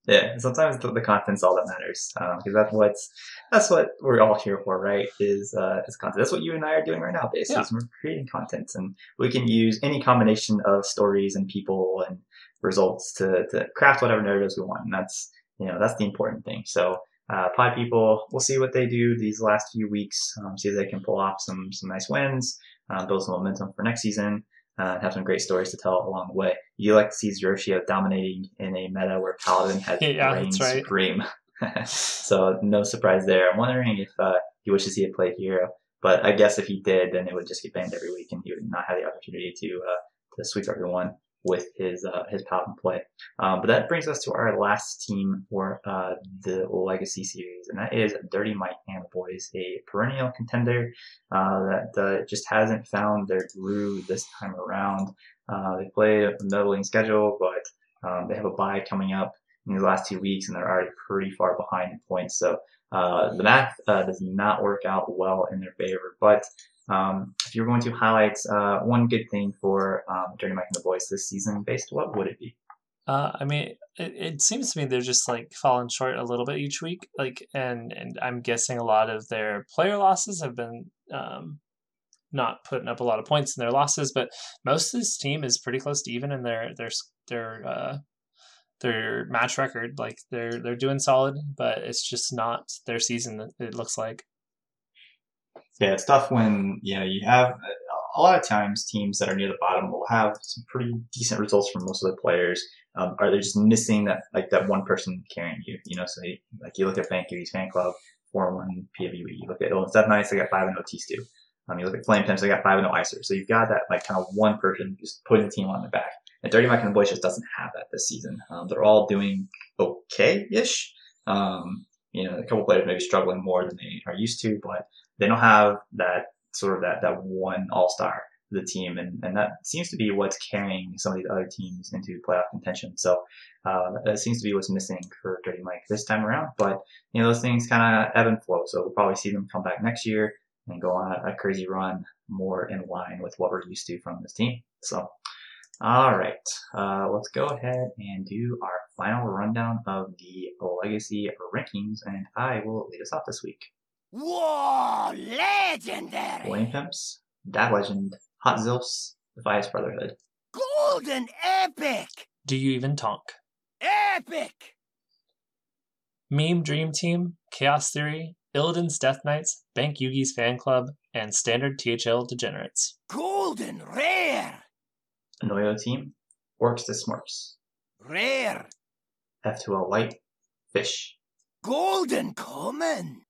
Speaker 2: Yeah, sometimes the, the content's all that matters because um, that's what's that's what we're all here for, right? Is uh, is content. That's what you and I are doing right now, basically. Yeah. We're creating content, and we can use any combination of stories and people and results to to craft whatever narratives we want, and that's you know that's the important thing. So uh, Pod People, we'll see what they do these last few weeks. Um, see if they can pull off some some nice wins, uh, build some momentum for next season, uh, and have some great stories to tell along the way. You like to see Zeroshio dominating in a meta where Paladin has yeah, reigns right. supreme. so no surprise there. I'm wondering if uh, he wishes he had played Hero, but I guess if he did, then it would just get banned every week, and he would not have the opportunity to uh, to sweep everyone with his uh, his paladin play. Um, but that brings us to our last team for uh, the Legacy series, and that is Dirty Mike and the Boys, a perennial contender uh, that uh, just hasn't found their groove this time around. Uh, they play a middling schedule, but um, they have a bye coming up in the last two weeks, and they're already pretty far behind in points. So uh, the math does not work out well in their favor, but um, if you're going to highlight uh, one good thing for um, Dirty Mike and the Boys this season, based, what would it be?
Speaker 3: Uh, I mean, it, it seems to me they're just like falling short a little bit each week. Like, and and I'm guessing a lot of their player losses have been um, not putting up a lot of points in their losses, but most of this team is pretty close to even in their their their uh, their match record. Like they're they're doing solid, but it's just not their season. It looks like.
Speaker 2: Yeah, it's tough when you know you have a lot of times teams that are near the bottom will have some pretty decent results from most of the players. Um, are they just missing that like that one person carrying you? You know, so like you look at Banky's fan club, four and one PWE. You look at oh, Step Nice, they got five and no T Stew. Um, you look at Flame Temps, they got five and no Icer. So you've got that like kind of one person just putting the team on their back. And Dirty Mike and the Boys just doesn't have that this season. Um, they're all doing okay-ish. Um, you know, a couple players maybe struggling more than they are used to, but they don't have that sort of that, that one all star the team, and, and that seems to be what's carrying some of these other teams into playoff contention. So uh, that seems to be what's missing for Dirty Mike this time around. But you know those things kind of ebb and flow. So we'll probably see them come back next year and go on a, a crazy run more in line with what we're used to from this team. So all right, uh, let's go ahead and do our final rundown of the legacy rankings, and I will lead us off this week.
Speaker 5: Whoa, legendary!
Speaker 2: Flame Pimps, Dad Legend, Hot Zilfs, Defias Brotherhood.
Speaker 5: Golden epic!
Speaker 3: Do you even Tonk?
Speaker 5: Epic!
Speaker 3: Meme Dream Team, Chaos Theory, Illidan's Death Knights, Bank Yugi's Fan Club, and Standard THL Degenerates.
Speaker 5: Golden rare.
Speaker 2: Noyo team, Orcs That Smorks,
Speaker 5: Rare.
Speaker 2: F2L White, Fish,
Speaker 5: Golden common.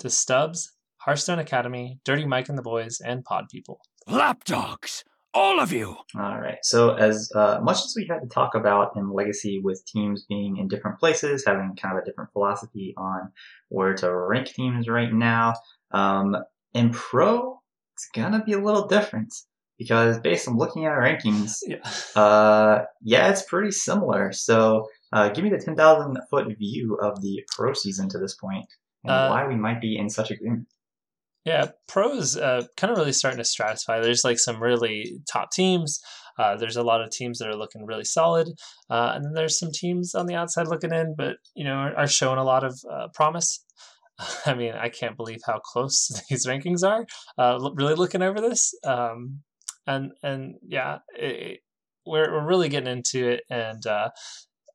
Speaker 3: The Stubs, Hearthstone Academy, Dirty Mike and the Boys, and Pod People.
Speaker 5: Lapdogs. All of you.
Speaker 2: All right. So, as uh, much as we had to talk about in Legacy with teams being in different places, having kind of a different philosophy on where to rank teams right now, um, in Pro, it's gonna be a little different because based on looking at our rankings,
Speaker 3: Yeah.
Speaker 2: uh, yeah, it's pretty similar. So, uh, give me the 10,000 foot view of the Pro season to this point and
Speaker 3: Uh,
Speaker 2: why we might be in such agreement.
Speaker 3: Yeah, pros uh, kind of really starting to stratify. There's like some really top teams. Uh, there's a lot of teams that are looking really solid, uh, and then there's some teams on the outside looking in, but you know are, are showing a lot of uh, promise. I mean, I can't believe how close these rankings are. Uh, really looking over this, um, and and yeah, it, it- we're we're really getting into it, and uh,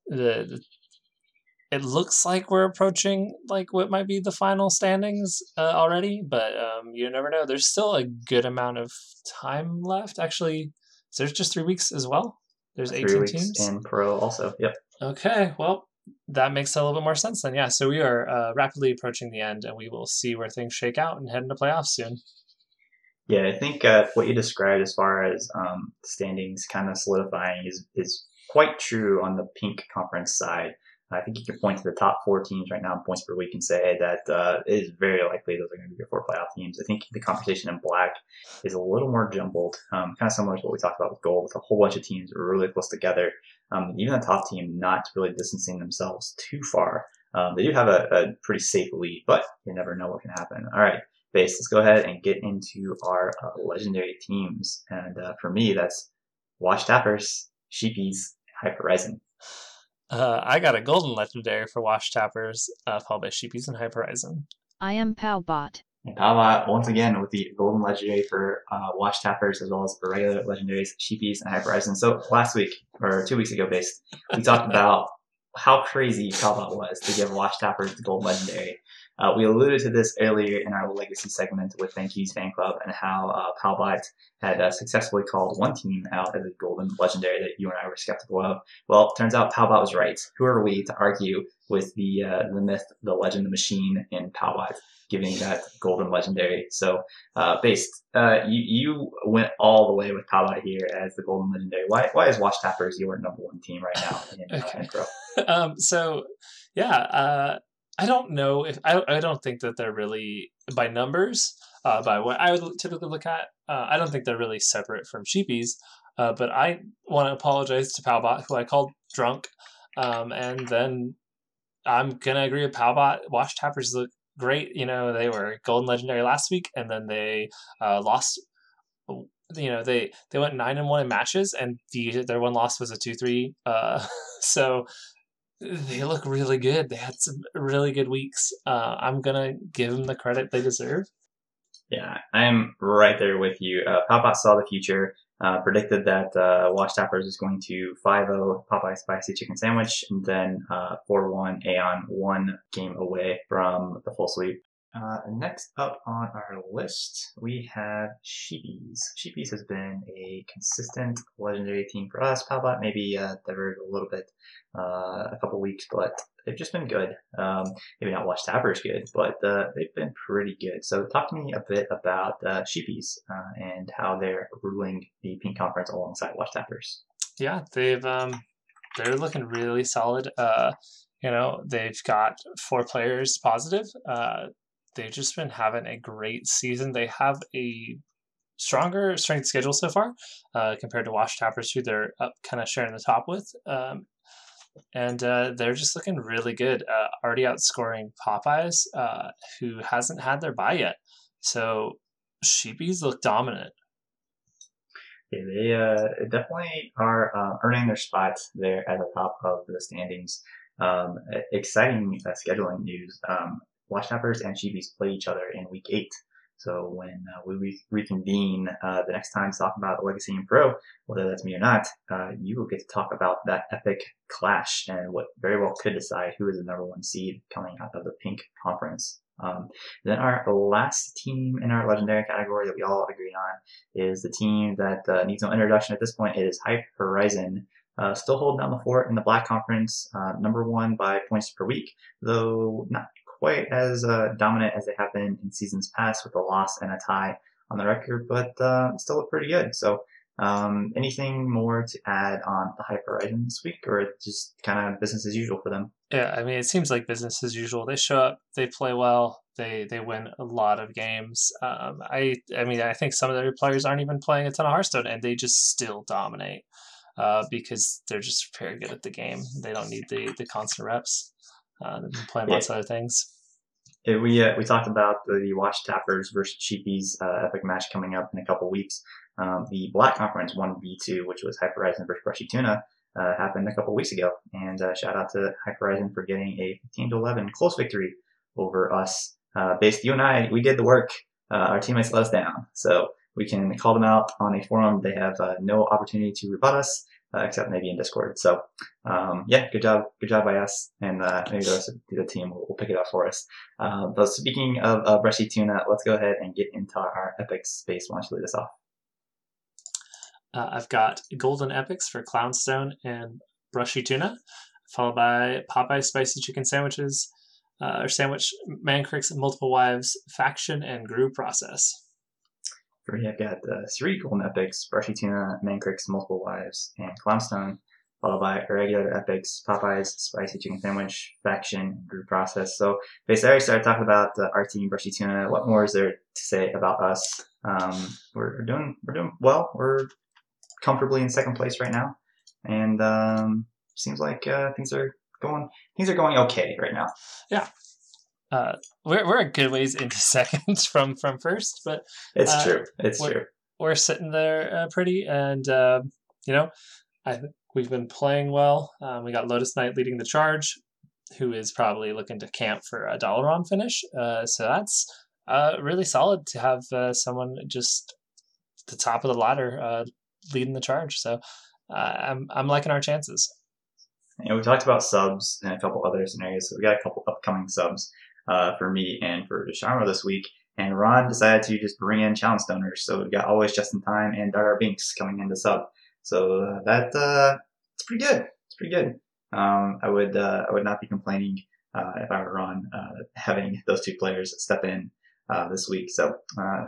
Speaker 3: the, the it looks like we're approaching like what might be the final standings uh, already, but um, you never know. There's still a good amount of time left. Actually, there's just three weeks as well. There's
Speaker 2: Three
Speaker 3: 18
Speaker 2: weeks
Speaker 3: teams.
Speaker 2: in Pro also. Yep.
Speaker 3: Okay, well, that makes a little bit more sense then. Yeah, so we are uh, rapidly approaching the end, and we will see where things shake out and head into playoffs soon.
Speaker 2: Yeah, I think uh, what you described as far as um, standings kind of solidifying is is quite true on the pink conference side. I think you can point to the top four teams right now in points per week and say that uh, it is very likely those are going to be your four playoff teams. I think the competition in black is a little more jumbled, um, kind of similar to what we talked about with gold, with a whole bunch of teams really close together. Um, even the top team not really distancing themselves too far. Um, they do have a, a pretty safe lead, but you never know what can happen. All right, base. Let's go ahead and get into our uh, legendary teams. And uh, for me, that's Watch Tappers, Sheepies, Hyper Horizon.
Speaker 3: Uh, I got a golden legendary for Watch Tappers, uh, followed by Sheepies and Hyper Horizon.
Speaker 6: I am Palbot.
Speaker 2: And Pava, once again, with the golden legendary for uh, Watch Tappers, as well as the regular legendaries, Sheepies, and Hyper Horizon. So last week, or two weeks ago, based, we talked about how crazy Palbot was to give Watch Tappers the gold legendary. Uh, we alluded to this earlier in our legacy segment with Thank Yous Fan Club and how uh, Palbot had uh, successfully called one team out as a golden legendary that you and I were skeptical of. Well, turns out Palbot was right. Who are we to argue with the uh, the myth, the legend, the machine in Palbot giving that golden legendary? So, uh, based, uh, you you went all the way with Palbot here as the golden legendary. Why why is Watch Tappers your number one team right now in, uh,
Speaker 3: Okay.
Speaker 2: in Pro?
Speaker 3: um, so yeah, uh, I don't know if I, I don't think that they're really by numbers. Uh, by what I would typically look at, uh, I don't think they're really separate from sheepies. Uh, but I want to apologize to Palbot, who I called drunk, um, and then I'm gonna agree with Palbot. Watch Tappers look great. You know, they were golden legendary last week, and then they uh, lost. You know, they they went nine and one in matches, and the their one loss was a two three. Uh, so they look really good. They had some really good weeks. Uh, I'm gonna give them the credit they deserve.
Speaker 2: Yeah, I'm right there with you. Uh, Popeye saw the future, uh, predicted that uh, Watch Tappers is going to 5-0 Popeye Spicy Chicken Sandwich, and then uh, 4-1 Aeon, one game away from the full sweep. Uh, next up on our list, we have Sheepies. Sheepies has been a consistent legendary team for us. Palbot maybe uh, diverged a little bit uh, a couple weeks, but they've just been good. Um, maybe not Watch Tappers good, but uh, they've been pretty good. So talk to me a bit about uh, Sheepies uh, and how they're ruling the Pink Conference alongside Watch Tappers.
Speaker 3: Yeah, they've um, they're looking really solid. Uh, you know, they've got four players positive. Uh, they've just been having a great season. They have a stronger strength schedule so far uh, compared to Watch Tappers, who they're up kind of sharing the top with. Um, and uh, they're just looking really good. Uh, already outscoring Popeyes, uh, who hasn't had their bye yet. So Sheepies look dominant.
Speaker 2: Yeah, they uh, definitely are uh, earning their spots there at the top of the standings. Um, exciting scheduling news. Um, Watch Tappers and Sheepies play each other in week eight. So when uh, we re- reconvene uh, the next time to talk about the Legacy and Pro, whether that's me or not, uh, you will get to talk about that epic clash and what very well could decide who is the number one seed coming out of the Pink Conference. Um, then our last team in our legendary category that we all agreed on is the team that uh, needs no introduction at this point. It is Hype Horizon. Uh, still holding down the fort in the Black Conference, uh, number one by points per week, though not quite as uh, dominant as they have been in seasons past with a loss and a tie on the record, but uh, still look pretty good. So, um, anything more to add on the Hype Horizon this week, or just kind of business as usual for them?
Speaker 3: Yeah, I mean, it seems like business as usual. They show up, they play well, they they win a lot of games. Um, I I mean, I think some of their players aren't even playing a ton of Hearthstone, and they just still dominate uh, because they're just very good at the game. They don't need the the constant reps. Uh, they've been playing
Speaker 2: Yeah.
Speaker 3: lots of other things.
Speaker 2: Yeah, we uh, we talked about the Watch Tappers versus Sheepies uh, epic match coming up in a couple weeks. Um, the Black Conference one v two, which was Hyper Horizon versus Brushy Tuna, uh, happened a couple weeks ago. And uh, shout out to Hyper Horizon for getting a 15 to 11 close victory over us. Uh, based you and I, we did the work. Uh, our teammates let us down, so we can call them out on a forum. They have uh, no opportunity to rebut us. Uh, except maybe in Discord. So, um, yeah, good job, good job by us, and uh, maybe the rest of the team will, will pick it up for us. Uh, but speaking of uh, Brushy Tuna, let's go ahead and get into our epic space. Why don't you lead us off?
Speaker 3: Uh, I've got Golden Epics for Clownstone and Brushy Tuna, followed by Popeye Spicy Chicken Sandwiches, uh, or Sandwich Mancrick's Multiple Wives Faction and Group Process.
Speaker 2: For me, I've got uh, three golden epics: Brushy Tuna, Mancrick's Multiple Wives, and Clownstone, followed by irregular epics: Popeye's Spicy Chicken Sandwich, Faction, Group Process. So, basically, I already started talking about uh, our team, Brushy Tuna. What more is there to say about us? Um, we're, we're doing we're doing well. We're comfortably in second place right now, and um, seems like uh, things are going things are going okay right now.
Speaker 3: Uh, we're, we're a good ways into seconds from, from first, but
Speaker 2: It's
Speaker 3: Uh,
Speaker 2: true. It's
Speaker 3: what-
Speaker 2: true.
Speaker 3: we're sitting there uh, pretty, and uh, you know, I we've been playing well. Um, we got Lotus Knight leading the charge, who is probably looking to camp for a Dalaran finish. Uh, so that's uh, really solid to have uh, someone just the top of the ladder uh, leading the charge. So uh, I'm I'm liking our chances.
Speaker 2: And we talked about subs and a couple other scenarios. So we got a couple upcoming subs uh, for me and for Desharmo this week. And Ron decided to just bring in challenge stoners. So we got always just in time and Dara Binks coming into sub. So uh, that uh, it's pretty good. It's pretty good. Um, I would uh, I would not be complaining uh, if I were Ron uh, having those two players step in uh, this week. So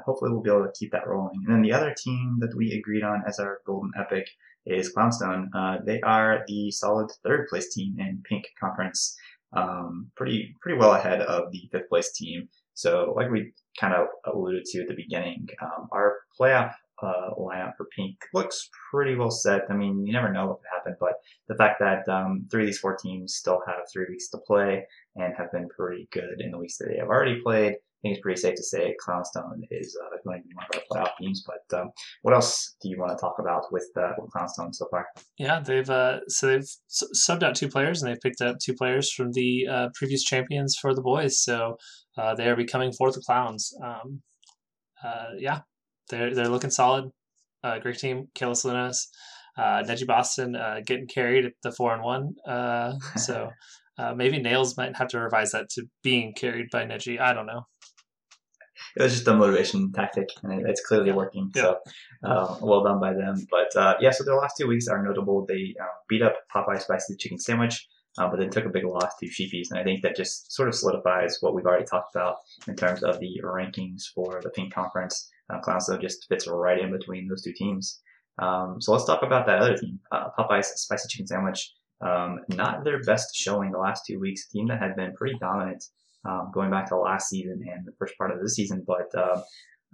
Speaker 2: hopefully we'll be able to keep that rolling. And then the other team that we agreed on as our golden epic is Clownstone. They are the solid third place team in Pink Conference, um, pretty pretty well ahead of the fifth place team. So, like we kind of alluded to at the beginning, um, our playoff uh, lineup for Pink looks pretty well set. I mean, you never know what could happen, but the fact that um, three of these four teams still have three weeks to play and have been pretty good in the weeks that they have already played, think it's pretty safe to say Clownstone is uh, going to be one of our playoff teams. But um, what else do you want to talk about with uh, with Clownstone so far?
Speaker 3: Yeah, they've uh, so they've subbed out two players, and they've picked up two players from the uh, previous champions for the boys. So uh, they are becoming fourth clowns. Um, uh, yeah, they're they're looking solid. Uh, great team, Kalis Lunas, uh, Neji Boston uh, getting carried at the four and one. Uh, so uh, maybe Nails might have to revise that to being carried by Neji. I don't know.
Speaker 2: It was just a motivation tactic, and it, it's clearly
Speaker 3: Yeah.
Speaker 2: working. So, uh, well done by them. But uh, yeah, so their last two weeks are notable. They uh, beat up Popeye's Spicy Chicken Sandwich, uh, but then took a big loss to Sheepies, and I think that just sort of solidifies what we've already talked about in terms of the rankings for the Pink Conference. Uh, Clownstone just fits right in between those two teams. Um, so let's talk about that other team, uh, Popeye's Spicy Chicken Sandwich. Um, not their best showing the last two weeks. A team that had been pretty dominant um, going back to last season and the first part of this season, but uh,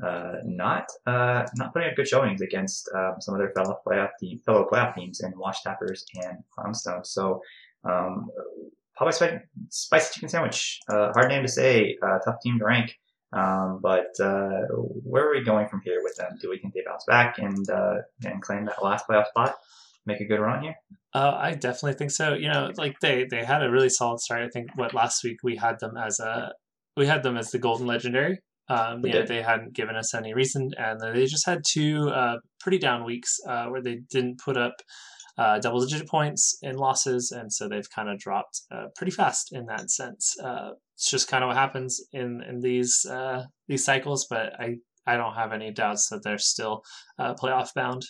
Speaker 2: uh, not uh, not putting up good showings against um, some of their fellow playoff team, fellow playoff teams in Watch Tappers and Clownstone. So, um, Spicy, Spicy Chicken Sandwich, uh, hard name to say, uh, tough team to rank. Um, but uh, where are we going from here with them? Do we think they bounce back and uh, and claim that last playoff spot? Make a good run here.
Speaker 3: Uh, I definitely think so. You know, like they they had a really solid start. I think what last week we had them as a we had them as the golden legendary. Um, yeah, they hadn't given us any reason, and they just had two uh, pretty down weeks uh, where they didn't put up uh, double digit points in losses, and so they've kind of dropped uh, pretty fast in that sense. Uh, it's just kind of what happens in in these uh, these cycles, but I I don't have any doubts that they're still uh, playoff bound.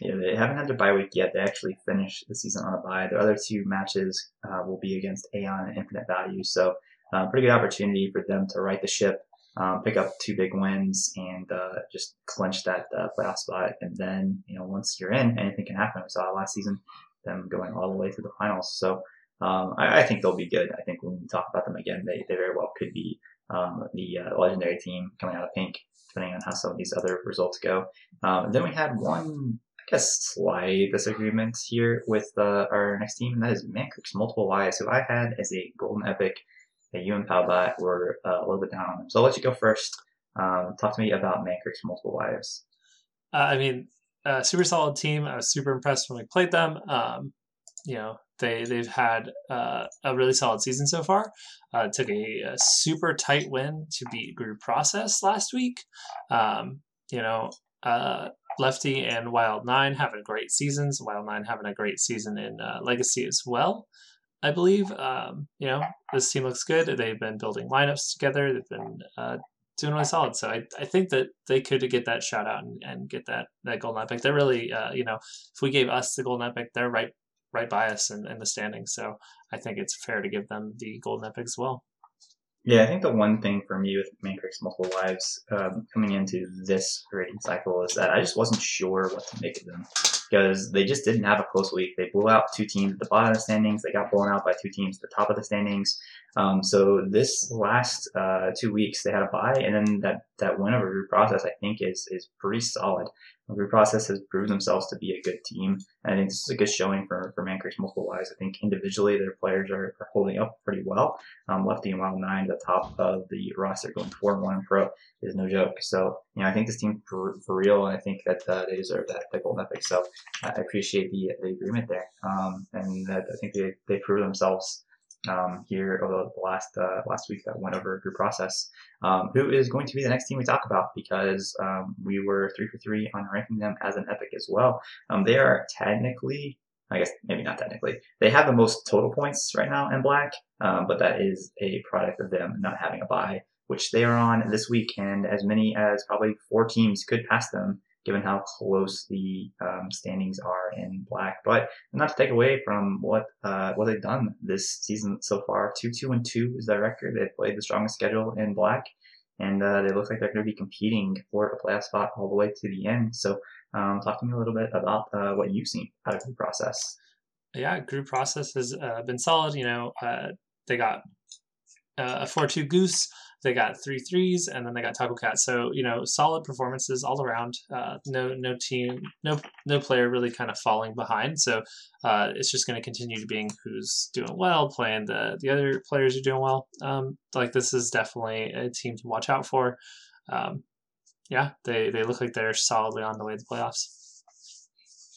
Speaker 2: Yeah, they haven't had their bye week yet. They actually finished the season on a bye. Their other two matches uh, will be against Aeon and Infinite Value. So, uh, pretty good opportunity for them to right the ship, um, pick up two big wins, and uh, just clinch that uh, playoff spot. And then, you know, once you're in, anything can happen. We saw last season, them going all the way to the finals. So, um, I, I think they'll be good. I think when we talk about them again, they, they very well could be um, the uh, legendary team coming out of pink, depending on how some of these other results go. Um, then we had one Guess slight disagreement here with uh, our next team, and that is Mancrick's multiple wives, who I had as a golden epic that you and Palbot were uh, a little bit down on. So I'll let you go first. Um, talk to me about Mancrick's multiple wives.
Speaker 3: Uh, I mean, uh, super solid team. I was super impressed when we played them. Um, you know, they they've had uh, a really solid season so far. Uh, took a, a super tight win to beat Group Process last week. Um, you know, uh, Lefty and Wild Nine having great seasons. Wild Nine having a great season in uh, Legacy as well. I believe. Um, you know, this team looks good. They've been building lineups together. They've been uh, doing really solid. So I, I think that they could get that shout out and, and get that that golden epic. They're really uh, you know if we gave us the golden epic, they're right right by us in, in the standings. So I think it's fair to give them the golden epic as well.
Speaker 2: Yeah, I think the one thing for me with Mancrick's multiple wives um, coming into this rating cycle is that I just wasn't sure what to make of them because they just didn't have a close week. They blew out two teams at the bottom of the standings. They got blown out by two teams at the top of the standings. Um, so this last uh, two weeks they had a bye, and then that that win over Group Process I think is is pretty solid. Group Process has proved themselves to be a good team, and I think this is a good showing for for Mancrick's multiple wives. I think individually their players are, are holding up pretty well. Um, Lefty and Wild Nine, the top of the roster, going four and one in pro is no joke. So you know I think this team for, for real, and I think that uh, they deserve that, that golden epic. So I appreciate the the agreement there, um, and that I think they they prove themselves um, here over the last uh, last week that went over group process. Um, who is going to be the next team we talk about because um, we were three for three on ranking them as an epic as well. Um, they are technically, I guess maybe not technically, they have the most total points right now in black, um, but that is a product of them not having a buy, which they are on this week, and as many as probably four teams could pass them given how close the um, standings are in black. But not to take away from what uh, what they've done this season so far, two two and two is their record. They've played the strongest schedule in black, and uh, they look like they're going to be competing for a playoff spot all the way to the end. So, um, talk to me a little bit about uh, what you've seen out of the process.
Speaker 3: Yeah, group process has uh, been solid. You know, uh, they got uh, a four-two goose. They got three threes, and then they got Taco Cat. So you know, solid performances all around. Uh, no, no team, no, no player really kind of falling behind. So uh, it's just going to continue to being who's doing well, playing the the other players are doing well. Um, like this is definitely a team to watch out for. Um, yeah, they they look like they're solidly on the way to the playoffs.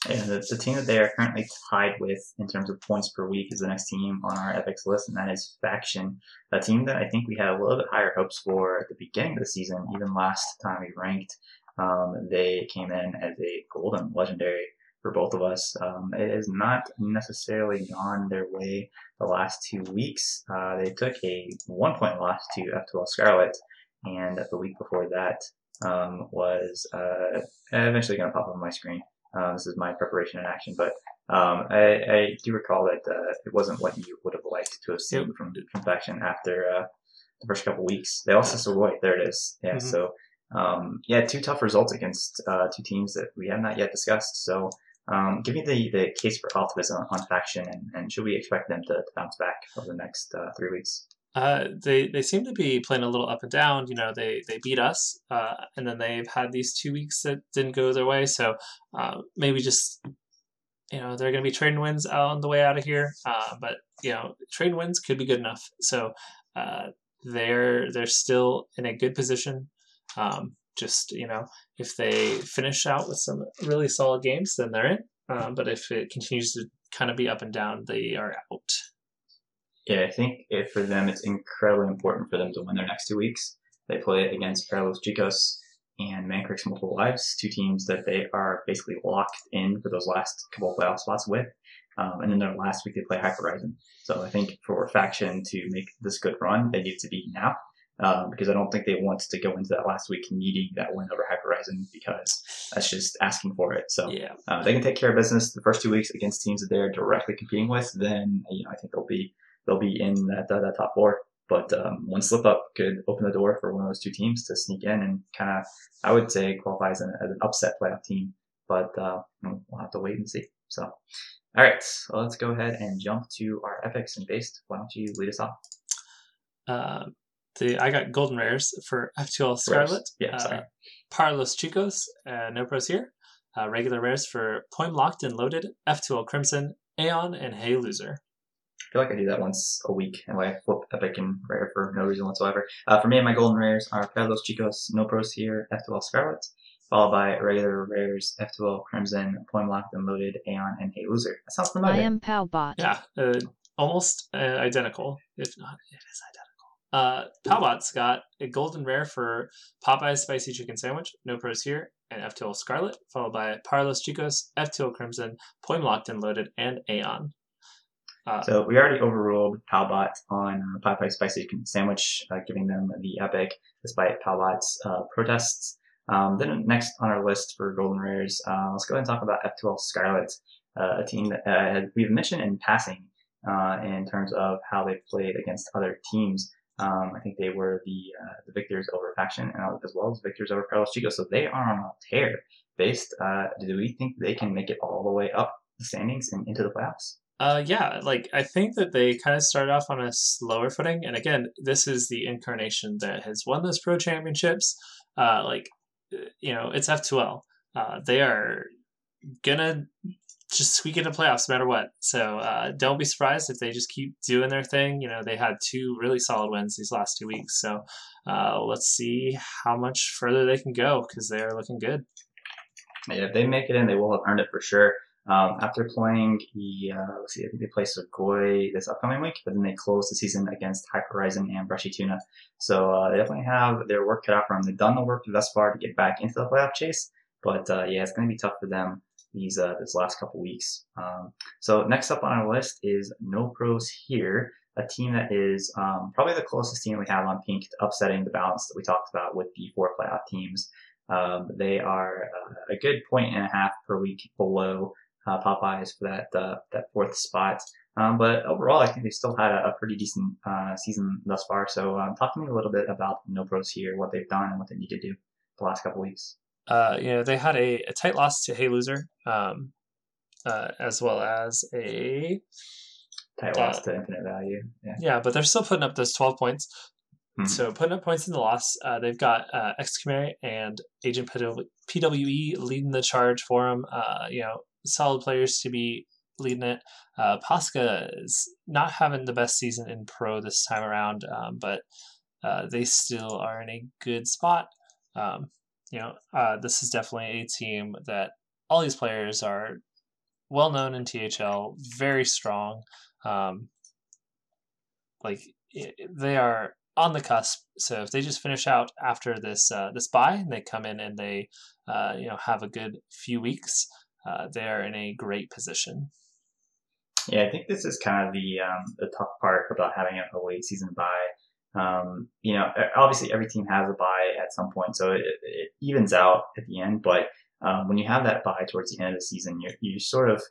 Speaker 2: And the, the team that they are currently tied with in terms of points per week is the next team on our Epics list, and that is Faction, a team that I think we had a little bit higher hopes for at the beginning of the season. Even last time we ranked, um, they came in as a golden legendary for both of us. Um, it has not necessarily gone their way the last two weeks. Uh, they took a one point loss to F2L Scarlet, and the week before that um, was uh, eventually going to pop up on my screen. Uh, this is my preparation in action, but um, I, I, do recall that uh, it wasn't what you would have liked to have seen from, from Faction after uh, the first couple weeks. They to Savoy. There it is. Yeah.
Speaker 3: Mhm.
Speaker 2: So um, yeah, two tough results against uh, two teams that we have not yet discussed. So um, give me the, the case for optimism on Faction, and, and should we expect them to, to bounce back over the next uh, three weeks?
Speaker 3: Uh, they they seem to be playing a little up and down. You know, they they beat us, uh, and then they've had these two weeks that didn't go their way. So uh, maybe just you know they're going to be trading wins on the way out of here. Uh, but you know, trading wins could be good enough. So uh, they're they're still in a good position. Um, just you know, if they finish out with some really solid games, then they're in. Uh, but if it continues to kind of be up and down, they are out.
Speaker 2: Yeah, I think if for them it's incredibly important for them to win their next two weeks They play against Paralos Chicos and Mancrick's Multiple Wives, two teams that they are basically locked in for those last couple of playoff spots with. Um, and then their last week they play Hyper Horizon. So I think for Faction to make this good run, they need to be now. Um, because I don't think they want to go into that last week needing that win over Hyper Horizon because that's just asking for it. So
Speaker 3: Yeah.
Speaker 2: uh, they can take care of business the first two weeks against teams that they're directly competing with. Then you know I think they'll be they'll be in that uh, that top four. But um, one slip up could open the door for one of those two teams to sneak in and kind of I would say qualify as an, as an upset playoff team. But uh, we'll have to wait and see. So all right, so let's go ahead and jump to our epics and based. Why don't you lead us off?
Speaker 3: Um, the I got golden rares for F2L Scarlet.
Speaker 2: Yeah, sorry.
Speaker 3: Uh, Parlos Chicos, uh, no pros here. Uh, regular rares for Poem Locked and Loaded, F2L Crimson, Aeon, and Hey Loser.
Speaker 2: I feel like I do that once a week, and I flip epic and rare for no reason whatsoever. Uh, for me, my golden rares are Carlos Chicos, No Pros here, F2L Scarlet, followed by regular rares, F2L Crimson, Poem Locked and Loaded, Aeon, and Hey Loser. That sounds familiar.
Speaker 6: I am Palbot.
Speaker 3: Yeah, uh, almost uh, identical. If not, it is identical. Uh, Palbot's got a golden rare for Popeye's Spicy Chicken Sandwich, no pros here, and F2L Scarlet, followed by Parlos Chicos, F2L Crimson, Poem Locked and Loaded, and Aeon. Uh,
Speaker 2: So we already overruled Palbot on uh, Pie Pie Spicy Sandwich, uh, giving them the epic despite Palbot's uh, protests. Um, then next on our list for golden rares, uh, let's go ahead and talk about F2L Scarlet, uh, a team that uh, we've mentioned in passing uh, in terms of how they played against other teams. Um, I think they were the the victors over Faction and as well as victors over Carlos Chico. So they are on a tear. Based, uh, do we think they can make it all the way up the standings and into the playoffs?
Speaker 3: Uh, yeah, like I think that they kind of started off on a slower footing, and again, this is the incarnation that has won those pro championships. Uh, like, uh, you know, it's F two L. Uh, they are gonna just squeak into playoffs no matter what. So uh, don't be surprised if they just keep doing their thing. You know, they had two really solid wins these last two weeks. So uh, let's see how much further they can go because they are looking good.
Speaker 2: Yeah, if they make it in, they will have earned it for sure. Um, after playing the, uh, let's see, I think they play Sugoi this upcoming week, but then they close the season against Hyper Horizon and Brushy Tuna. So uh, they definitely have their work cut out for them. They've done the work thus far to get back into the playoff chase, but uh, yeah, it's going to be tough for them these uh, this last couple weeks. Um, so next up on our list is No Pros here, a team that is um, probably the closest team we have on pink to upsetting the balance that we talked about with the four playoff teams. Um, they are uh, a good point and a half per week below uh, Popeyes for that uh, that fourth spot. Um, but overall, I think they still had a, a pretty decent uh, season thus far. So um, talk to me a little bit about No Pros here, what they've done and what they need to do the last couple weeks.
Speaker 3: uh, you know, they had a, a tight loss to Hey Loser, um, uh, as well as a
Speaker 2: Tight
Speaker 3: Uh,
Speaker 2: loss to infinite value. Yeah.
Speaker 3: yeah, but they're still putting up those twelve points.
Speaker 2: Hmm.
Speaker 3: So putting up points in the loss, uh, they've got uh, Excumary and Agent PWE leading the charge for them. Uh, you know, solid players to be leading it. Uh, Pasca is not having the best season in pro this time around, um, but uh, they still are in a good spot. Um, you know, uh, this is definitely a team that all these players are well known in THL, very strong. Um, like they are on the cusp. So if they just finish out after this uh, this buy and they come in and they uh, you know have a good few weeks, uh, they are in a great position.
Speaker 2: Yeah, I think this is kind of the um, the tough part about having a late season buy. Um, you know, obviously every team has a buy at some point, so it, it evens out at the end. But um, when you have that buy towards the end of the season, you you sort of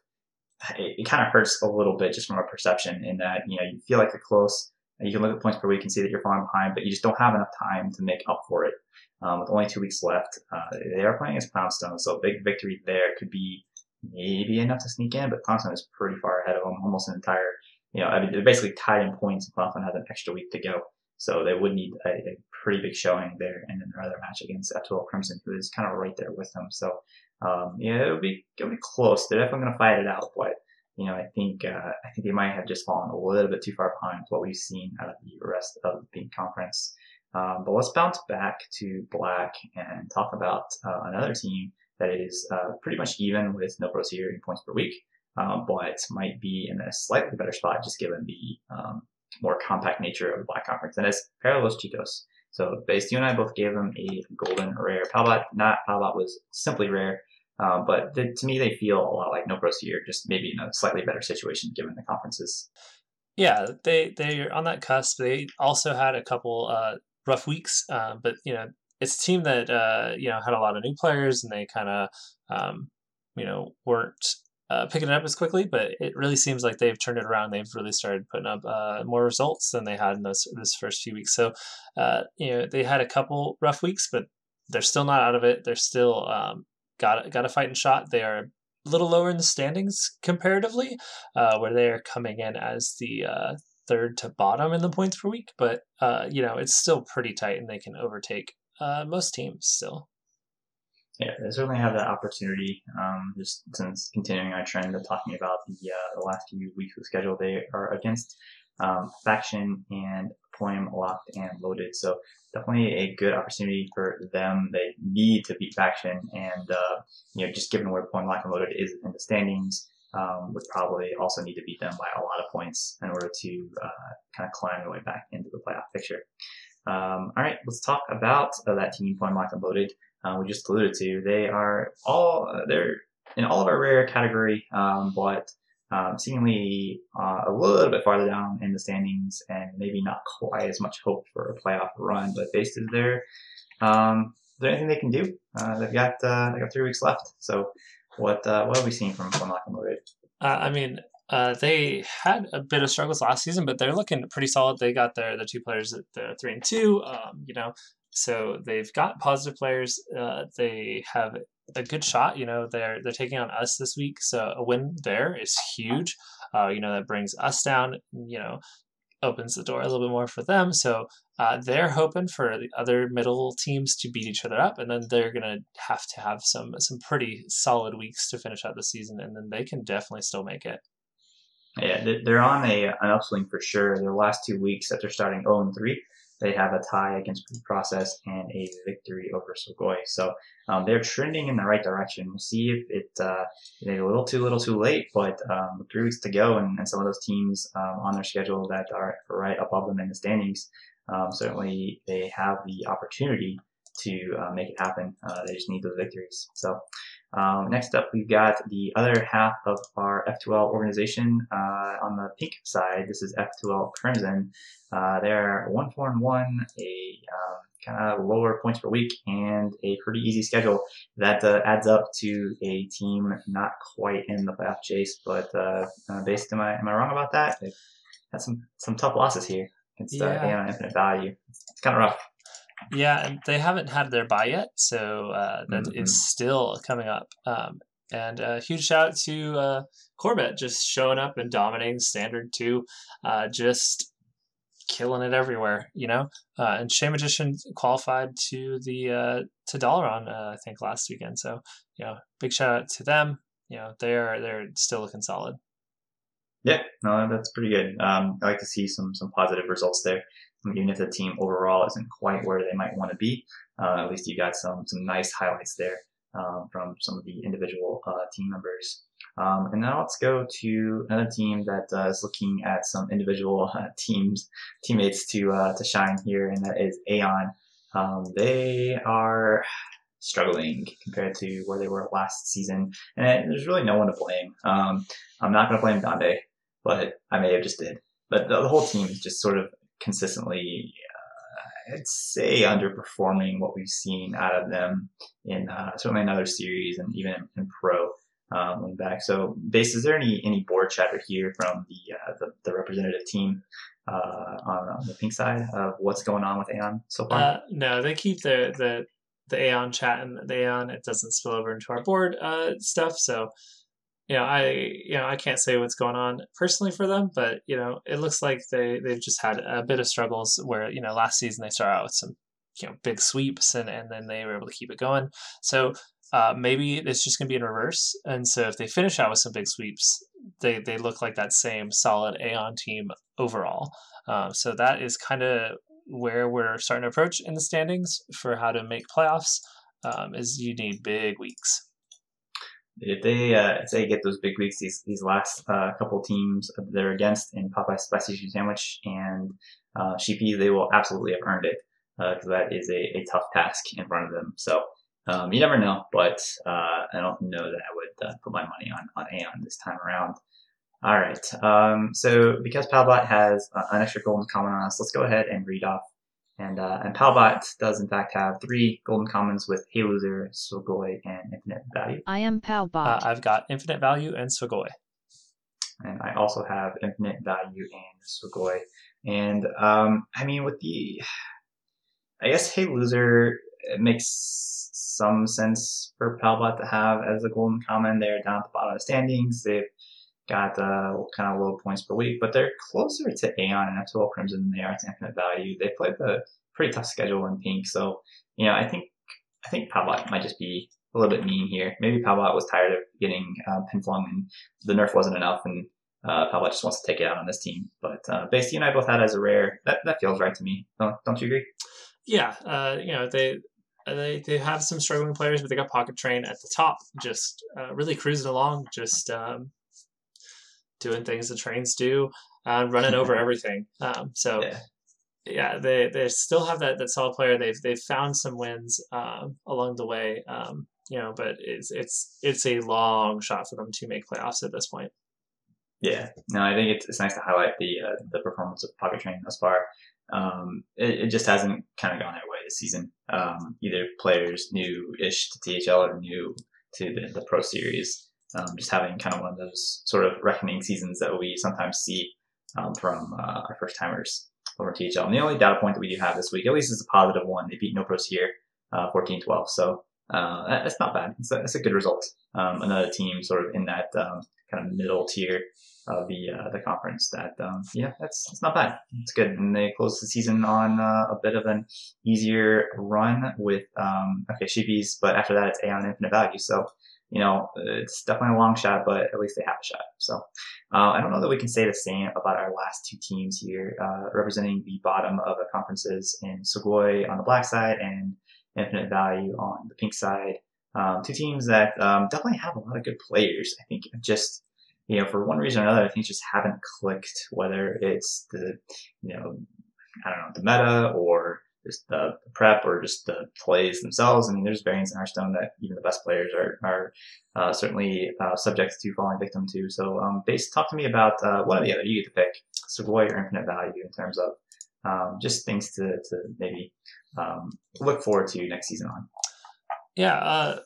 Speaker 2: it, it kind of hurts a little bit just from a perception in that you know you feel like you're close. And You can look at points per week and see that you're falling behind, but you just don't have enough time to make up for it. Um, with only two weeks left, uh, they are playing as Poundstone, so a big victory there could be maybe enough to sneak in, but Clemson is pretty far ahead of them, almost an entire, you know, I mean, they're basically tied in points, and Clemson has an extra week to go. So they would need a, a pretty big showing there in their other match against F2L Crimson, who is kind of right there with them. So, um, yeah, it'll be, it'll be close. They're definitely going to fight it out, but, you know, I think, uh, I think they might have just fallen a little bit too far behind what we've seen out of the rest of the Conference. Um, but let's bounce back to Black and talk about uh, another team that is uh, pretty much even with no pros here in points per week, um, but might be in a slightly better spot just given the um, more compact nature of the Black Conference. And it's Parallels Chicos. So Base, you and I both gave them a golden rare. Palbot, not Palbot was simply rare. Um, but to me, they feel a lot like No Pros Here, just maybe in a slightly better situation given the conferences.
Speaker 3: Yeah, they they're on that cusp. They also had a couple uh, rough weeks, uh, but you know it's a team that uh, you know had a lot of new players, and they kind of um, you know weren't uh, picking it up as quickly. But it really seems like they've turned it around. They've really started putting up uh, more results than they had in those this first few weeks. So uh, you know they had a couple rough weeks, but they're still not out of it. They're still um, got got a fighting shot. They are a little lower in the standings comparatively, uh, where they are coming in as the uh, third to bottom in the points per week. But uh, you know, it's still pretty tight, and they can overtake uh, most teams still.
Speaker 2: Yeah, they certainly have that opportunity. Um, just since continuing our trend of talking about the, uh, the last few weeks of schedule, they are against um, Faction and Poem locked and loaded. So definitely a good opportunity for them. They need to beat Faction, and uh, you know, just given where Poem locked and loaded is in the standings, um, would probably also need to beat them by a lot of points in order to uh, kind of climb their way back into the playoff picture. Um, all right, let's talk about uh, that team, Poem locked and loaded. Uh, we just alluded to. They are all they're in all of our rare category, um, but um, seemingly uh, a little bit farther down in the standings and maybe not quite as much hope for a playoff run. But based is there, um, is there anything they can do? Uh, they've got uh, they got three weeks left. So what uh, what have we seen from from Loaded?
Speaker 3: Uh, I mean, uh, they had a bit of struggles last season, but they're looking pretty solid. They got their the two players at they're three and two. Um, you know, so they've got positive players. Uh, they have a good shot. You know, they're they're taking on us this week, so a win there is huge. Uh, you know, that brings us down. You know, opens the door a little bit more for them. So uh, they're hoping for the other middle teams to beat each other up, and then they're gonna have to have some some pretty solid weeks to finish out the season, and then they can definitely still make it.
Speaker 2: Yeah, they're on a an upswing for sure. Their last two weeks after starting 0 and 3, they have a tie against Process and a victory over Sugoi. So um, they're trending in the right direction. We'll see if it uh, a little too little too late, but um, three weeks to go and, and some of those teams um, on their schedule that are right above them in the standings, um, certainly they have the opportunity to uh, make it happen. Uh, they just need those victories. So um, next up, we've got the other half of our F2L organization uh, on the pink side. This is F2L Crimson. Uh, they're one four and one, a um, kind of lower points per week, and a pretty easy schedule that uh, adds up to a team not quite in the playoff chase. But uh, uh, based, am I am I wrong about that? They've had some some tough losses here against uh,
Speaker 3: Yeah.
Speaker 2: Infinite Value. It's kind of rough.
Speaker 3: Yeah, and they haven't had their buy yet, so uh, that
Speaker 2: Mhm.
Speaker 3: is still coming up. Um, and a huge shout out to uh, Corbett just showing up and dominating standard two, uh, just killing it everywhere, you know. Uh, and Shea Magician qualified to the uh, to Dalaran, uh, I think last weekend. So you know, big shout out to them. You know, they're they're still looking solid.
Speaker 2: Yeah, no, that's pretty good. Um, I like to see some some positive results there. Even if the team overall isn't quite where they might want to be, uh, at least you got some some nice highlights there um, from some of the individual uh, team members. Um, and now let's go to another team that uh, is looking at some individual uh, teams teammates to uh, to shine here, and that is Aeon. Um, they are struggling compared to where they were last season, and there's really no one to blame. Um, I'm not going to blame Dande, but I may have just did. But the, the whole team is just sort of consistently, uh, I'd say, underperforming what we've seen out of them in uh, certainly another series and even in, pro. Um, back, so base, is there any any board chatter here from the uh, the, the representative team uh, on, on the pink side of what's going on with Aeon so far?
Speaker 3: Uh, no, they keep the the the Aeon chat and the Aeon. It doesn't spill over into our board uh, stuff. So, you know, I you know I can't say what's going on personally for them, but you know, it looks like they they've just had a bit of struggles where you know last season they started out with some you know big sweeps and and then they were able to keep it going. So. Uh, maybe it's just going to be in reverse, and so if they finish out with some big sweeps, they they look like that same solid Aeon team overall. Um, so that is kind of where we're starting to approach in the standings for how to make playoffs. Um, is you need big weeks.
Speaker 2: If they uh, if they get those big weeks, these these last uh, couple teams they're against in Popeye's Spicy Chicken Sandwich and uh, Sheepy, they will absolutely have earned it. because that is a, a tough task in front of them. So um, you never know, but uh, I don't know that I would uh, put my money on on Aeon this time around. All right. Um, so because Palbot has uh, an extra golden comment on us, let's go ahead and read off. And uh, and Palbot does in fact have three golden commons with Hey Loser, Sugoi, and Infinite Value.
Speaker 6: I am Palbot.
Speaker 3: Uh, I've got Infinite Value and Sugoi.
Speaker 2: and I also have infinite value and Sugoi. And um, I mean, with the, I guess Hey Loser it makes some sense for Palbot to have as a golden common. They're down at the bottom of the standings. They've got uh, kind of low points per week, but they're closer to Aeon and F2L Crimson than they are to Infinite Value. They played the pretty tough schedule in Pink, so you know I think I think Palbot might just be a little bit mean here. Maybe Palbot was tired of getting uh, pinflung and the nerf wasn't enough, and uh, just wants to take it out on this team. But uh, you and I both had as a rare. That that feels right to me. Don't don't you agree?
Speaker 3: Yeah, uh, you know they they they have some struggling players, but they got Pocket Train at the top, just uh, really cruising along, just um, doing things the trains do, uh, running over everything. Um, so
Speaker 2: Yeah.
Speaker 3: yeah, they they still have that that solid player. They've they've found some wins um, along the way. Um, you know, but it's it's it's a long shot for them to make playoffs at this point.
Speaker 2: Yeah, no, I think it's, it's nice to highlight the uh, the performance of Pocket Train thus far. Um, it, it just hasn't kind of gone their way this season. Um, either players new-ish to THL or new to the, the Pro Series, um, just having kind of one of those sort of reckoning seasons that we sometimes see um, from uh, our first timers over THL. And the only data point that we do have this week, at least, is a positive one. They beat No Pros here, uh, 14-12. So uh, that's not bad. It's a, it's a good result. Um, another team sort of in that um, kind of middle tier of the uh, the conference. That um, yeah, that's it's not bad. It's good, and they close the season on uh, a bit of an easier run with um, okay sheepies, but after that it's Aeon Infinite Value. So you know it's definitely a long shot, but at least they have a shot. So uh, I don't know that we can say the same about our last two teams here, uh, representing the bottom of the conferences in Sugoi on the black side and Infinite Value on the pink side. Um, two teams that um, definitely have a lot of good players. I think just you know, for one reason or another, things just haven't clicked, whether it's the, you know, I don't know, the meta or just the, prep or just the plays themselves. I mean, there's variants in Hearthstone that even the best players are, are uh, certainly uh, subject to falling victim to. So, um, base, talk to me about uh, one or the other. You get to pick Savoy or Infinite Value in terms of um, just things to, to maybe um, look forward to next season on.
Speaker 3: Yeah, uh,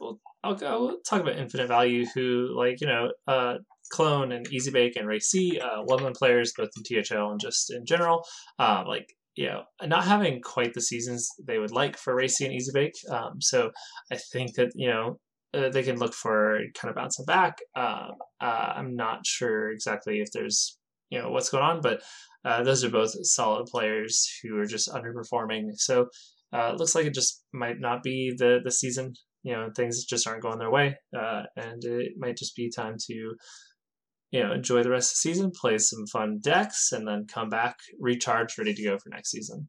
Speaker 3: I'll go talk about Infinite Value, who like you know, uh, Clone and Easy Bake and Ray C, uh, well-known players both in THL and just in general. Um, like you know, not having quite the seasons they would like for Ray C and Easy Bake. Um, so I think that you know uh, they can look for kind of bouncing back. Um, uh, I'm not sure exactly if there's you know what's going on, but uh, those are both solid players who are just underperforming. So uh, it looks like it just might not be the the season. You know, things just aren't going their way, uh, and it might just be time to, you know, enjoy the rest of the season, play some fun decks, and then come back recharged, ready to go for next season.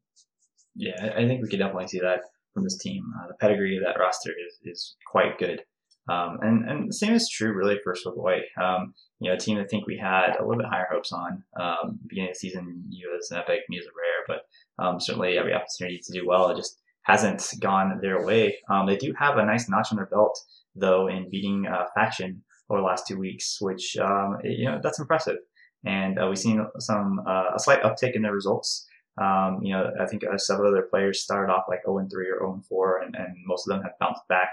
Speaker 2: Yeah, I think we could definitely see that from this team. Uh, the pedigree of that roster is, is quite good. Um, and, and the same is true really for Savoy. Um, you know, a team I think we had a little bit higher hopes on. Um, beginning of the season, you as an epic, me as a rare, but um, certainly every opportunity to do well. It just hasn't gone their way. Um, they do have a nice notch on their belt, though, in beating uh, Faction over the last two weeks, which, um, you know, that's impressive. And uh, we've seen some uh, a slight uptick in their results. Um, you know, I think uh, several other players started off like 0 and 3 or 0 and 4, and, and most of them have bounced back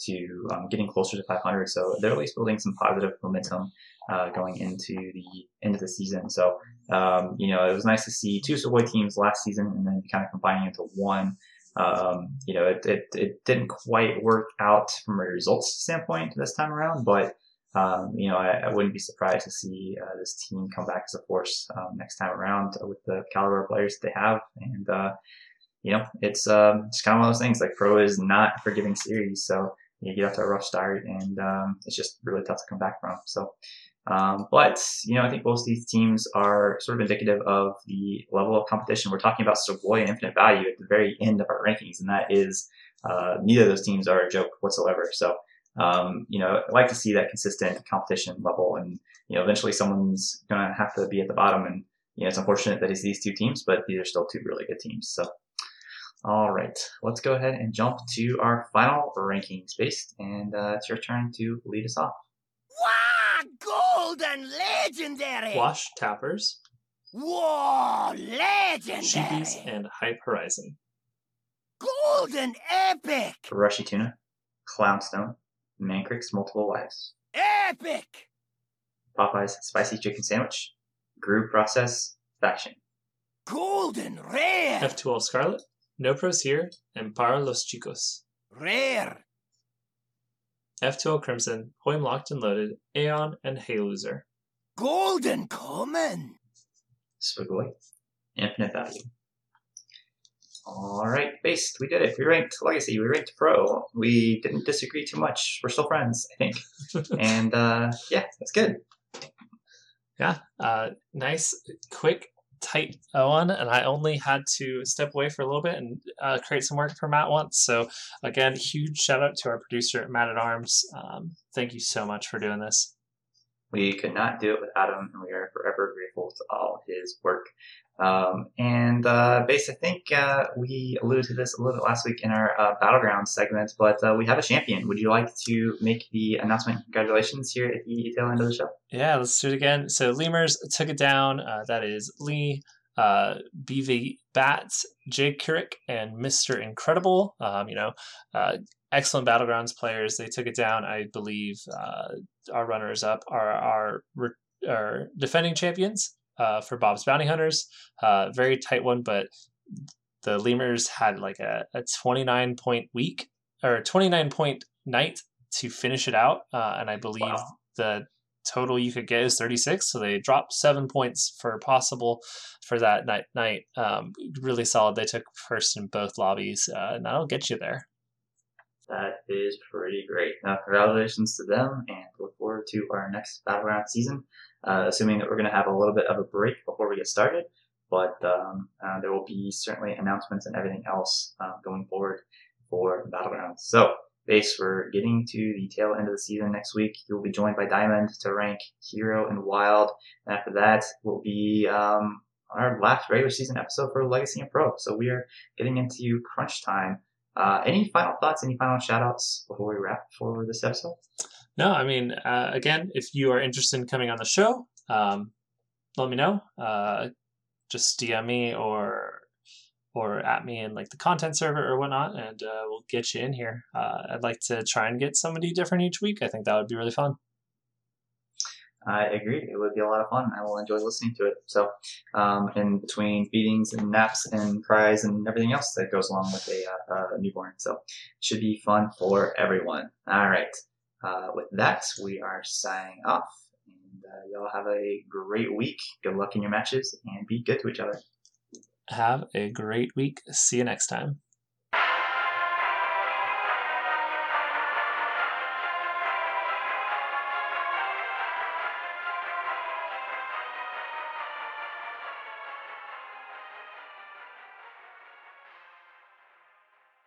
Speaker 2: to um, getting closer to 500. So they're at least building some positive momentum uh, going into the end of the season. So, um, you know, it was nice to see two Savoy teams last season and then kind of combining into one. Um, you know, it, it, it didn't quite work out from a results standpoint this time around, but um, you know, I, I, wouldn't be surprised to see uh, this team come back as a force um, next time around with the caliber of players they have. And, uh, you know, it's, um, it's kind of one of those things like pro is not a forgiving series. So you get off to a rough start and, um, it's just really tough to come back from. So, um, but, you know, I think both these teams are sort of indicative of the level of competition. We're talking about Savoy and Infinite Value at the very end of our rankings. And that is, uh, neither of those teams are a joke whatsoever. So, um, you know, I like to see that consistent competition level. And, you know, eventually someone's going to have to be at the bottom. And, you know, it's unfortunate that it's these two teams, but these are still two really good teams. So, All right, let's go ahead and jump to our final rankings based, and uh, it's your turn to lead us off.
Speaker 5: Wah! Golden legendary!
Speaker 3: Watch Tappers,
Speaker 5: Whoa! Legendary!
Speaker 3: Sheepies, and Hyper Horizon.
Speaker 5: Golden epic!
Speaker 2: Rushy Tuna, Clownstone, Mancrick's Multiple Wives,
Speaker 5: Epic!
Speaker 2: Popeye's Spicy Chicken Sandwich, Group Process, Faction.
Speaker 5: Golden rare!
Speaker 3: F2L Scarlet, No Pros Here, and Para los Chicos.
Speaker 5: Rare!
Speaker 3: F2L Crimson, Hoim Locked and Loaded, Aeon, and Hey Loser.
Speaker 5: Golden common!
Speaker 2: Swigly, Infinite Value. All right, based. We did it. We ranked Legacy. We ranked Pro. We didn't disagree too much. We're still friends, I think. and uh, yeah, that's good.
Speaker 3: Yeah, uh, nice, quick, tight one, and I only had to step away for a little bit and uh, create some work for Matt once. So again, huge shout out to our producer Matt at Arms. Um, thank you so much for doing this.
Speaker 2: We could not do it without him, and we are forever grateful to all his work. Um, and uh, Base, I think uh, we alluded to this a little bit last week in our uh, Battleground segment, but uh, we have a champion. Would you like to make the announcement? Congratulations here at the tail end of the show.
Speaker 3: Yeah, let's do it again. So Lemurs took it down. Uh, that is Lee, uh, BV Bats, Jake Keurig, and Mr. Incredible. Um, you know, uh, excellent Battlegrounds players. They took it down. I believe uh, our runners up are our, our defending champions uh, for Bob's Bounty Hunters. Uh, very tight one, but the Lemurs had like a, a 29 point week or 29 point night to finish it out. Uh, and I believe
Speaker 2: Wow.
Speaker 3: the total you could get is 36. So they dropped seven points for possible for that night. night. Um, really solid. They took first in both lobbies, uh, and that'll get you there.
Speaker 2: That is pretty great. Now, congratulations to them, and look forward to our next Battleground season. Uh, assuming that we're going to have a little bit of a break before we get started, but um, uh, there will be certainly announcements and everything else uh, going forward for Battlegrounds. So, base, we're getting to the tail end of the season next week. You'll be joined by Diamond to rank Hero and Wild. And after that we'll be um, our last regular season episode for Legacy and Pro. So we are getting into crunch time. Uh, any final thoughts? Any final shout outs before we wrap for this episode?
Speaker 3: No, I mean, uh, again, if you are interested in coming on the show, um, let me know. Uh, just DM me or or at me in like the content server or whatnot, and uh, we'll get you in here. Uh, I'd like to try and get somebody different each week. I think that would be really fun.
Speaker 2: I agree. It would be a lot of fun. I will enjoy listening to it. So, um, in between feedings and naps and cries and everything else that goes along with a, uh, uh, newborn. So, it should be fun for everyone. All right. Uh, with that, we are signing off. And uh, y'all have a great week. Good luck in your matches and be good to each other.
Speaker 3: Have a great week. See you next time.